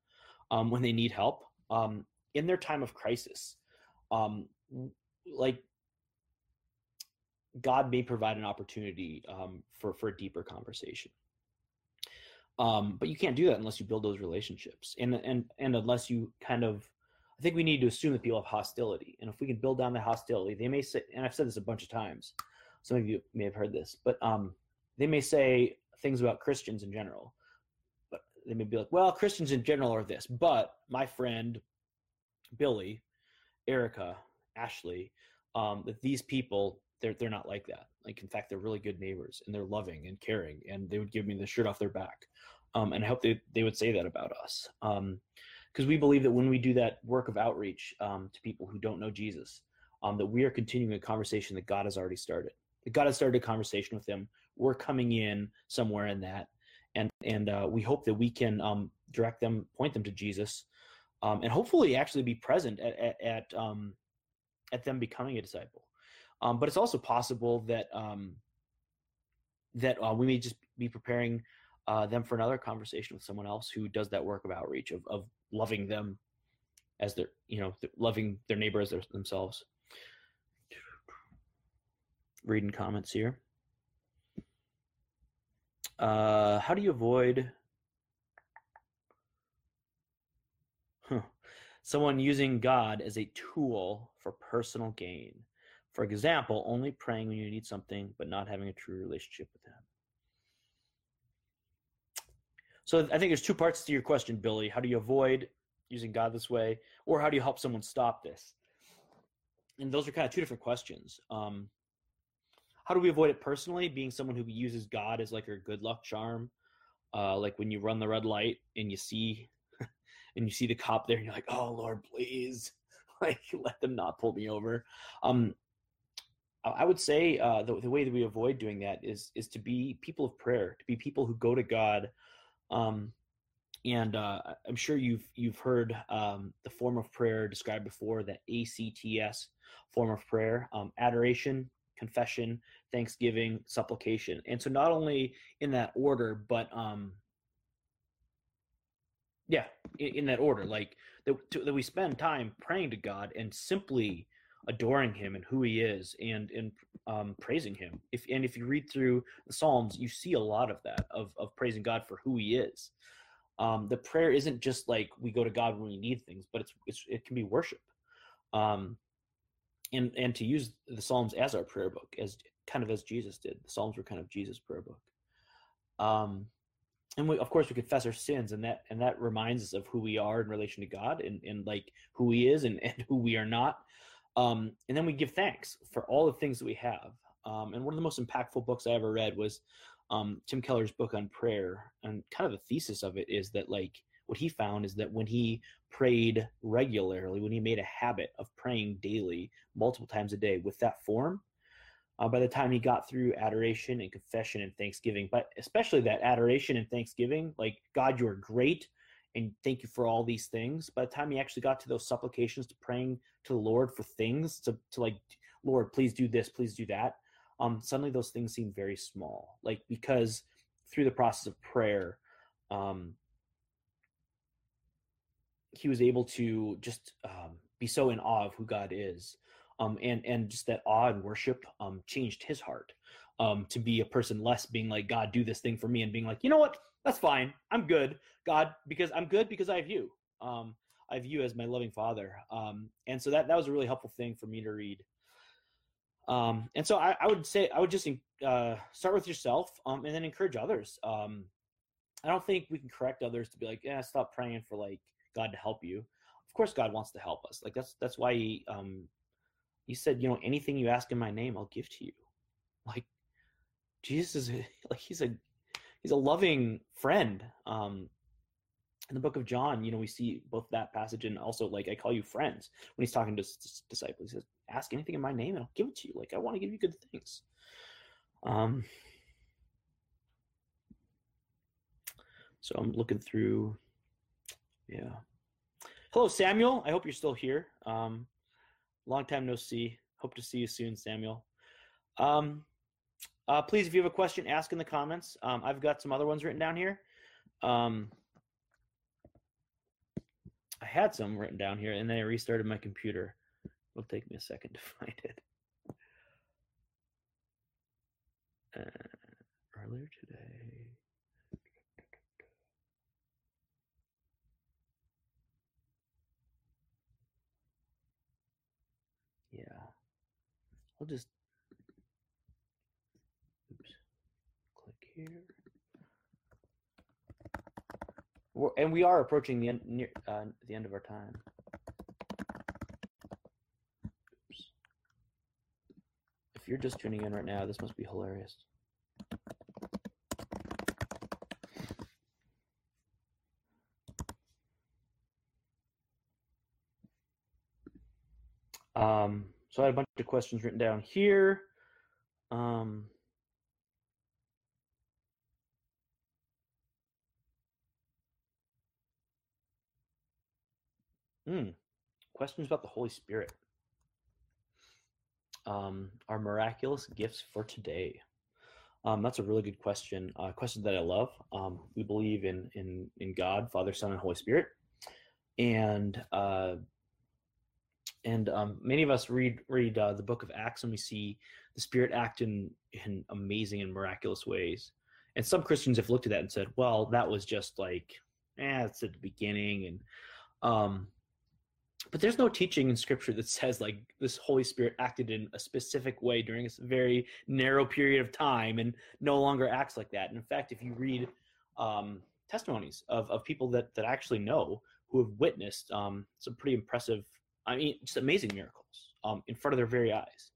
um, when they need help um, in their time of crisis, um, like God may provide an opportunity um, for for a deeper conversation. Um, but you can't do that unless you build those relationships, and and and unless you kind of, I think we need to assume that people have hostility, and if we can build down the hostility, they may say, and I've said this a bunch of times, some of you may have heard this, but um, they may say things about Christians in general, they may be like, well, Christians in general are this, but my friend Billy, Erica, Ashley, um, that these people they're they're not like that. Like in fact, they're really good neighbors and they're loving and caring, and they would give me the shirt off their back. Um, and I hope they they would say that about us, because um, we believe that when we do that work of outreach um, to people who don't know Jesus, um, that we are continuing a conversation that God has already started. That God has started a conversation with them. We're coming in somewhere in that, and and uh, we hope that we can um, direct them, point them to Jesus, um, and hopefully actually be present at at at, at them becoming a disciple. Um, but it's also possible that um, that uh, we may just be preparing uh, them for another conversation with someone else who does that work of outreach of, of loving them as their you know loving their neighbor as their, themselves. Reading comments here. Uh, how do you avoid huh, someone using God as a tool for personal gain? For example, only praying when you need something, but not having a true relationship with Him. So I think there's two parts to your question, Billy. How do you avoid using God this way, or how do you help someone stop this? And those are kind of two different questions. Um, how do we avoid it personally? Being someone who uses God as like a good luck charm, uh, like when you run the red light and you see, and you see the cop there, and you're like, "Oh Lord, please, like let them not pull me over." Um, I would say uh, the, the way that we avoid doing that is is to be people of prayer, to be people who go to God. Um, and uh, I'm sure you've you've heard um, the form of prayer described before, the ACTS form of prayer: um, adoration, confession, thanksgiving, supplication. And so, not only in that order, but um, yeah, in, in that order, like that, to, that we spend time praying to God and simply adoring him and who he is and and um, praising him. If and if you read through the psalms you see a lot of that of, of praising god for who he is. Um, the prayer isn't just like we go to god when we need things but it's, it's it can be worship. Um, and and to use the psalms as our prayer book as kind of as jesus did the psalms were kind of jesus prayer book um, and we, of course we confess our sins and that and that reminds us of who we are in relation to god and, and like who he is and, and who we are not um, and then we give thanks for all the things that we have. Um, and one of the most impactful books I ever read was um, Tim Keller's book on prayer. And kind of the thesis of it is that, like, what he found is that when he prayed regularly, when he made a habit of praying daily, multiple times a day with that form, uh, by the time he got through adoration and confession and thanksgiving, but especially that adoration and thanksgiving, like, God, you are great and thank you for all these things. By the time he actually got to those supplications to praying to the Lord for things to, to like, Lord, please do this, please do that. Um, suddenly those things seem very small, like because through the process of prayer, um, he was able to just um, be so in awe of who God is, um, and and just that awe and worship um, changed his heart um, to be a person less being like God, do this thing for me, and being like, you know what, that's fine. I'm good, God, because I'm good because I have you. Um, I have you as my loving Father, um, and so that that was a really helpful thing for me to read. Um, and so I, I would say I would just uh, start with yourself, and then encourage others. I don't think we can correct others to be like, yeah, stop praying for like God to help you. Of course, God wants to help us. Like that's that's why he um, he said, you know, anything you ask in my name, I'll give to you. Like Jesus is like he's a he's a loving friend. Um, in the book of John, you know, we see both that passage and also like I call you friends when he's talking to his disciples. He says, "Ask anything in my name, and I'll give it to you." Like I want to give you good things. Um, so I'm looking through. Yeah. Hello, Samuel. I hope you're still here. Um, long time no see. Hope to see you soon, Samuel. Um, uh, please, if you have a question, ask in the comments. Um, I've got some other ones written down here. Um, I had some written down here, and then I restarted my computer. It'll take me a second to find it. Uh, earlier today. I'll just oops, click here. We're, and we are approaching the end, near, uh, the end of our time. Oops. If you're just tuning in right now, this must be hilarious. Um, so I had a bunch of questions written down here. Um, Hmm. Questions about the Holy Spirit. Um, our miraculous gifts for today. Um, that's a really good question. A uh, question that I love. Um, we believe in in in God, Father, Son, and Holy Spirit, and uh, and um, many of us read read uh, the Book of Acts, and we see the Spirit act in in amazing and miraculous ways. And some Christians have looked at that and said, "Well, that was just like, eh, it's at the beginning." And um, but there's no teaching in scripture that says like this holy spirit acted in a specific way during a very narrow period of time and no longer acts like that and in fact if you read um, testimonies of, of people that, that actually know who have witnessed um, some pretty impressive i mean just amazing miracles um, in front of their very eyes.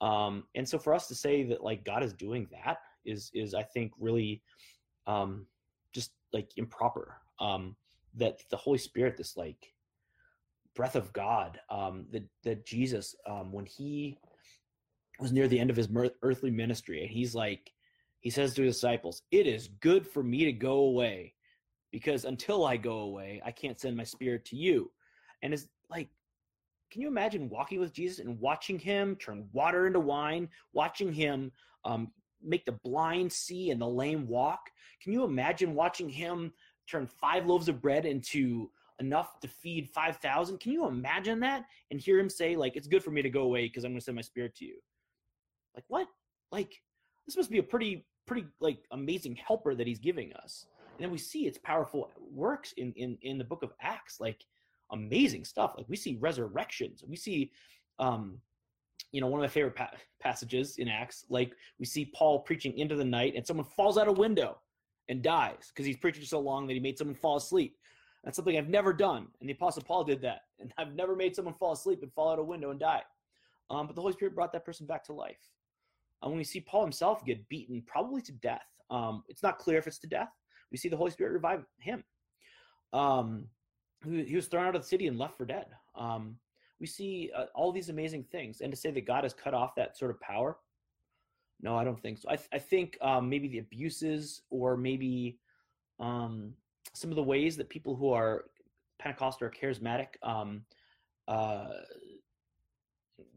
Um, and so for us to say that like god is doing that is is i think really um, just like improper. Um, that the holy spirit this like breath of God um, that that Jesus um, when he was near the end of his earthly ministry and he's like he says to his disciples it is good for me to go away because until I go away I can't send my spirit to you. And it's like can you imagine walking with Jesus and watching him turn water into wine watching him um, make the blind see and the lame walk can you imagine watching him turn five loaves of bread into enough to feed 5,000. Can you imagine that? And hear him say, like, it's good for me to go away because I'm going to send my spirit to you. Like, what? Like, this must be a pretty, pretty, like, amazing helper that he's giving us. And then we see its powerful works in, in, in the book of Acts, like, amazing stuff. Like, we see resurrections. We see, um, you know, one of my favorite pa- passages in Acts, like, we see Paul preaching into the night and someone falls out a window and dies because he's preaching so long that he made someone fall asleep. That's something I've never done. And the Apostle Paul did that. And I've never made someone fall asleep and fall out a window and die. Um, but the Holy Spirit brought that person back to life. And when we see Paul himself get beaten, probably to death, um, it's not clear if it's to death. We see the Holy Spirit revive him. Um, he was thrown out of the city and left for dead. Um, we see uh, all these amazing things. And to say that God has cut off that sort of power, no, I don't think so. I, th- I think um, maybe the abuses or maybe um, some of the ways that people who are Pentecostal or charismatic, um, uh,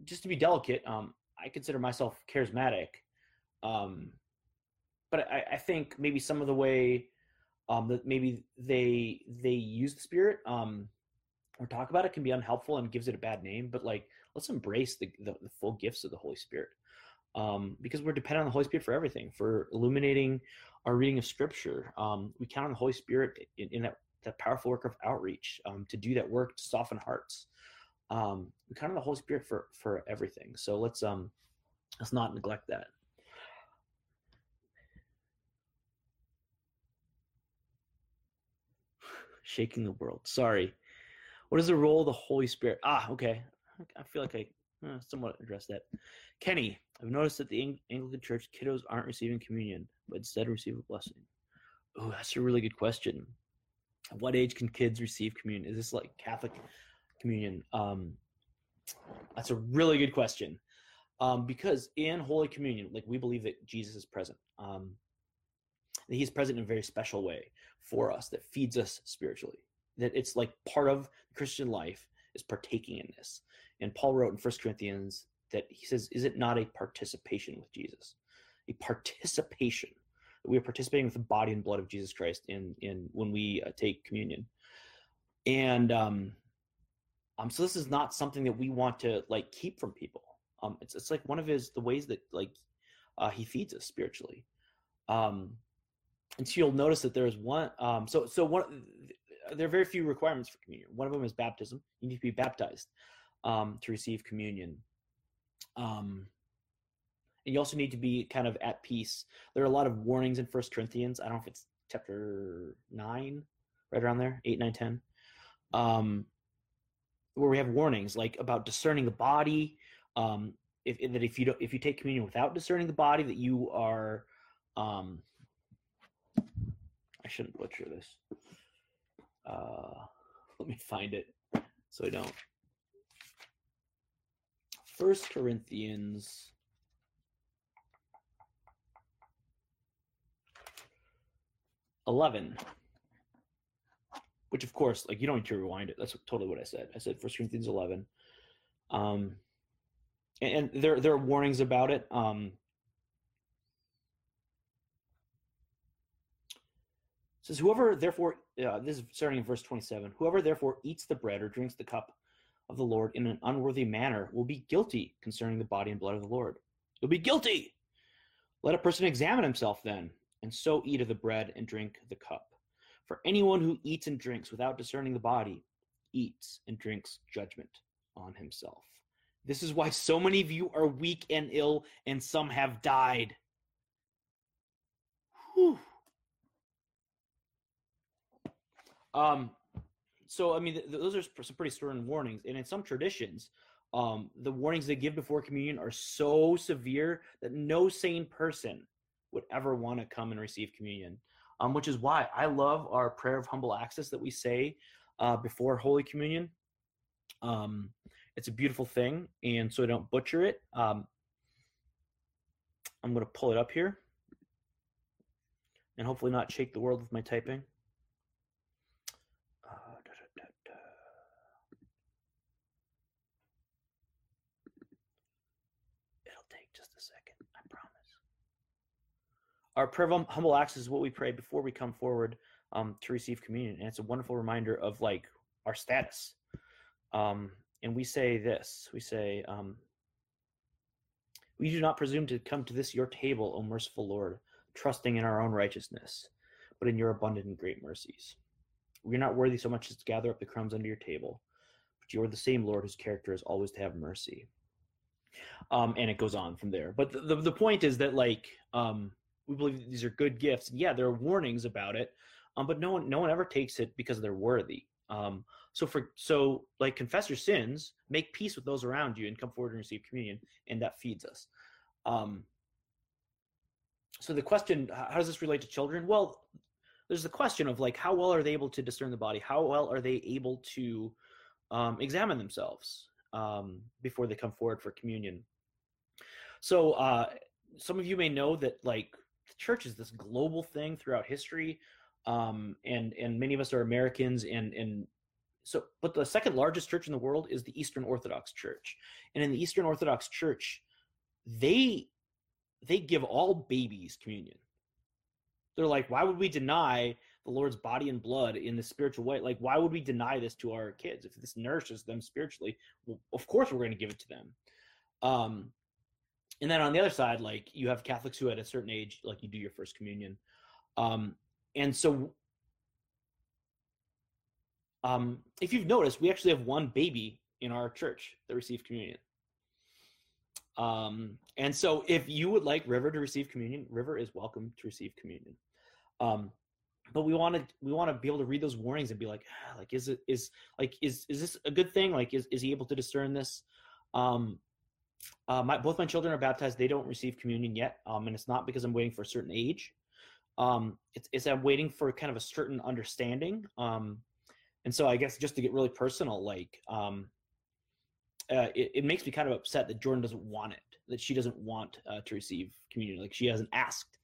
just to be delicate, um, I consider myself charismatic, um, but I, I, think maybe some of the way um, that maybe they they use the Spirit um, or talk about it can be unhelpful and gives it a bad name. But like, let's embrace the, the, the full gifts of the Holy Spirit um, because we're dependent on the Holy Spirit for everything, for illuminating our reading of Scripture. Um, we count on the Holy Spirit in, in that, that powerful work of outreach um, to do that work to soften hearts. Um, we count on the Holy Spirit for for everything. So let's um let's not neglect that. Shaking the world. Sorry. What is the role of the Holy Spirit? Ah, okay. I feel like I uh, somewhat addressed that. Kenny, I've noticed that the Ang- Anglican Church kiddos aren't receiving communion, but instead receive a blessing. Oh, that's a really good question. At what age can kids receive communion? Is this like Catholic communion? Um, that's a really good question. Um, because in Holy Communion, like we believe that Jesus is present. Um, he's present in a very special way for us that feeds us spiritually. That it's like part of Christian life is partaking in this. And Paul wrote in First Corinthians that he says, Is it not a participation with Jesus? A participation. We are participating with the body and blood of Jesus Christ in in when we uh, take communion. And um, um, so this is not something that we want to like keep from people. Um, it's it's like one of his the ways that like uh, he feeds us spiritually. Um, and so you'll notice that there's one. Um, so so one there are very few requirements for communion. One of them is baptism. You need to be baptized um, to receive communion. Um, and you also need to be kind of at peace. There are a lot of warnings in First Corinthians. I don't know if it's chapter nine, right around there, eight, nine, ten, um, where we have warnings like about discerning the body. Um, if, that if you don't, if you take communion without discerning the body, that you are, um, I shouldn't butcher this. Uh, let me find it so I don't. First Corinthians. Eleven, which of course, like you don't need to rewind it. That's totally what I said. I said First Corinthians eleven, um, and, and there there are warnings about it. Um, says whoever therefore uh, this is starting in verse 27 whoever therefore eats the bread or drinks the cup of the lord in an unworthy manner will be guilty concerning the body and blood of the lord. You'll be guilty. Let a person examine himself then and so eat of the bread and drink the cup. For anyone who eats and drinks without discerning the body eats and drinks judgment on himself. This is why so many of you are weak and ill and some have died. Whew. Um, so I mean, th- those are some pretty stern warnings, and in some traditions, um, the warnings they give before communion are so severe that no sane person would ever want to come and receive communion. Um, which is why I love our prayer of humble access that we say uh, before Holy Communion. Um, it's a beautiful thing, and so I don't butcher it. Um, I'm going to pull it up here, and hopefully not shake the world with my typing. Our prayer of humble access is what we pray before we come forward um, to receive communion, and it's a wonderful reminder of like our status. Um, and we say this: we say, um, "We do not presume to come to this your table, O merciful Lord, trusting in our own righteousness, but in your abundant and great mercies. We are not worthy so much as to gather up the crumbs under your table, but you are the same Lord whose character is always to have mercy." Um, and it goes on from there. But the, the, the point is that like um, we believe these are good gifts. Yeah, there are warnings about it, um, but no one no one ever takes it because they're worthy. Um, so for so like confess your sins, make peace with those around you, and come forward and receive communion, and that feeds us. Um, so the question, how does this relate to children? Well, there's the question of like how well are they able to discern the body? How well are they able to um, examine themselves um, before they come forward for communion? So uh, some of you may know that like the church is this global thing throughout history um, and and many of us are americans and and so but the second largest church in the world is the eastern orthodox church and in the eastern orthodox church they they give all babies communion. They're like why would we deny the lord's body and blood in the spiritual way? Like why would we deny this to our kids? If this nourishes them spiritually well of course we're going to give it to them. Um and then on the other side like you have catholics who at a certain age like you do your first communion. Um and so um if you've noticed we actually have one baby in our church that received communion. Um and so if you would like river to receive communion river is welcome to receive communion. Um but we want to we want to be able to read those warnings and be like ah, like is it is like is is this a good thing? Like is, is he able to discern this? Um uh, my both my children are baptized. They don't receive communion yet, um, and it's not because I'm waiting for a certain age. Um, it's, it's I'm waiting for kind of a certain understanding. Um, and so I guess just to get really personal, like um, uh, it, it makes me kind of upset that Jordan doesn't want it, that she doesn't want uh, to receive communion, like she hasn't asked.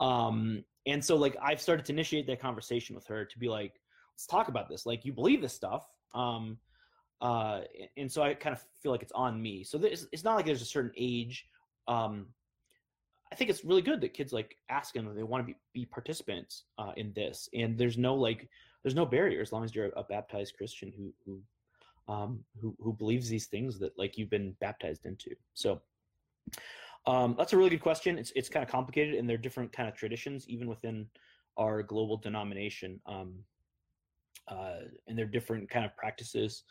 Um, and so like I've started to initiate that conversation with her to be like, let's talk about this. Like you believe this stuff. Um, uh, and so I kind of feel like it's on me. So this, it's not like there's a certain age. Um, I think it's really good that kids like ask them they want to be, be participants uh, in this, and there's no like there's no barrier as long as you're a baptized Christian who who um, who who believes these things that like you've been baptized into. So um, that's a really good question. It's it's kind of complicated, and there are different kind of traditions even within our global denomination, um, uh, and there are different kind of practices.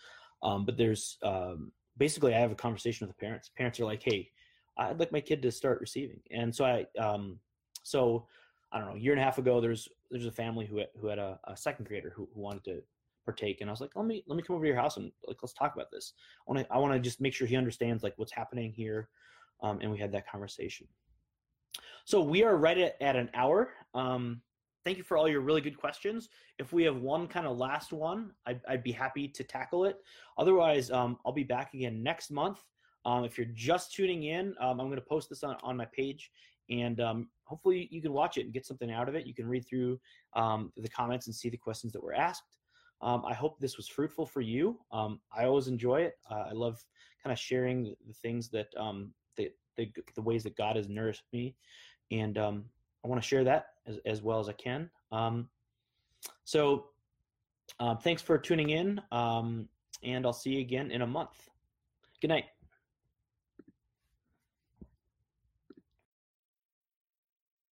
Um, but there's um, basically, I have a conversation with the parents. Parents are like, "Hey, I'd like my kid to start receiving," and so I, um, so I don't know, a year and a half ago, there's there's a family who who had a, a second grader who, who wanted to partake, and I was like, "Let me let me come over to your house and like let's talk about this. I want to I want to just make sure he understands like what's happening here." Um, and we had that conversation. So we are right at, at an hour. Um, thank you for all your really good questions. If we have one kind of last one, I'd, I'd be happy to tackle it. Otherwise, um, I'll be back again next month. Um, if you're just tuning in, um, I'm going to post this on, on my page and um, hopefully you can watch it and get something out of it. You can read through um, the comments and see the questions that were asked. Um, I hope this was fruitful for you. I always enjoy it. Uh, I love kind of sharing the, things that um, the, the, ways that God has nourished me, and I want to share that as, as well as I can. Um, so, uh, thanks for tuning in, um, and I'll see you again in a month. Good night.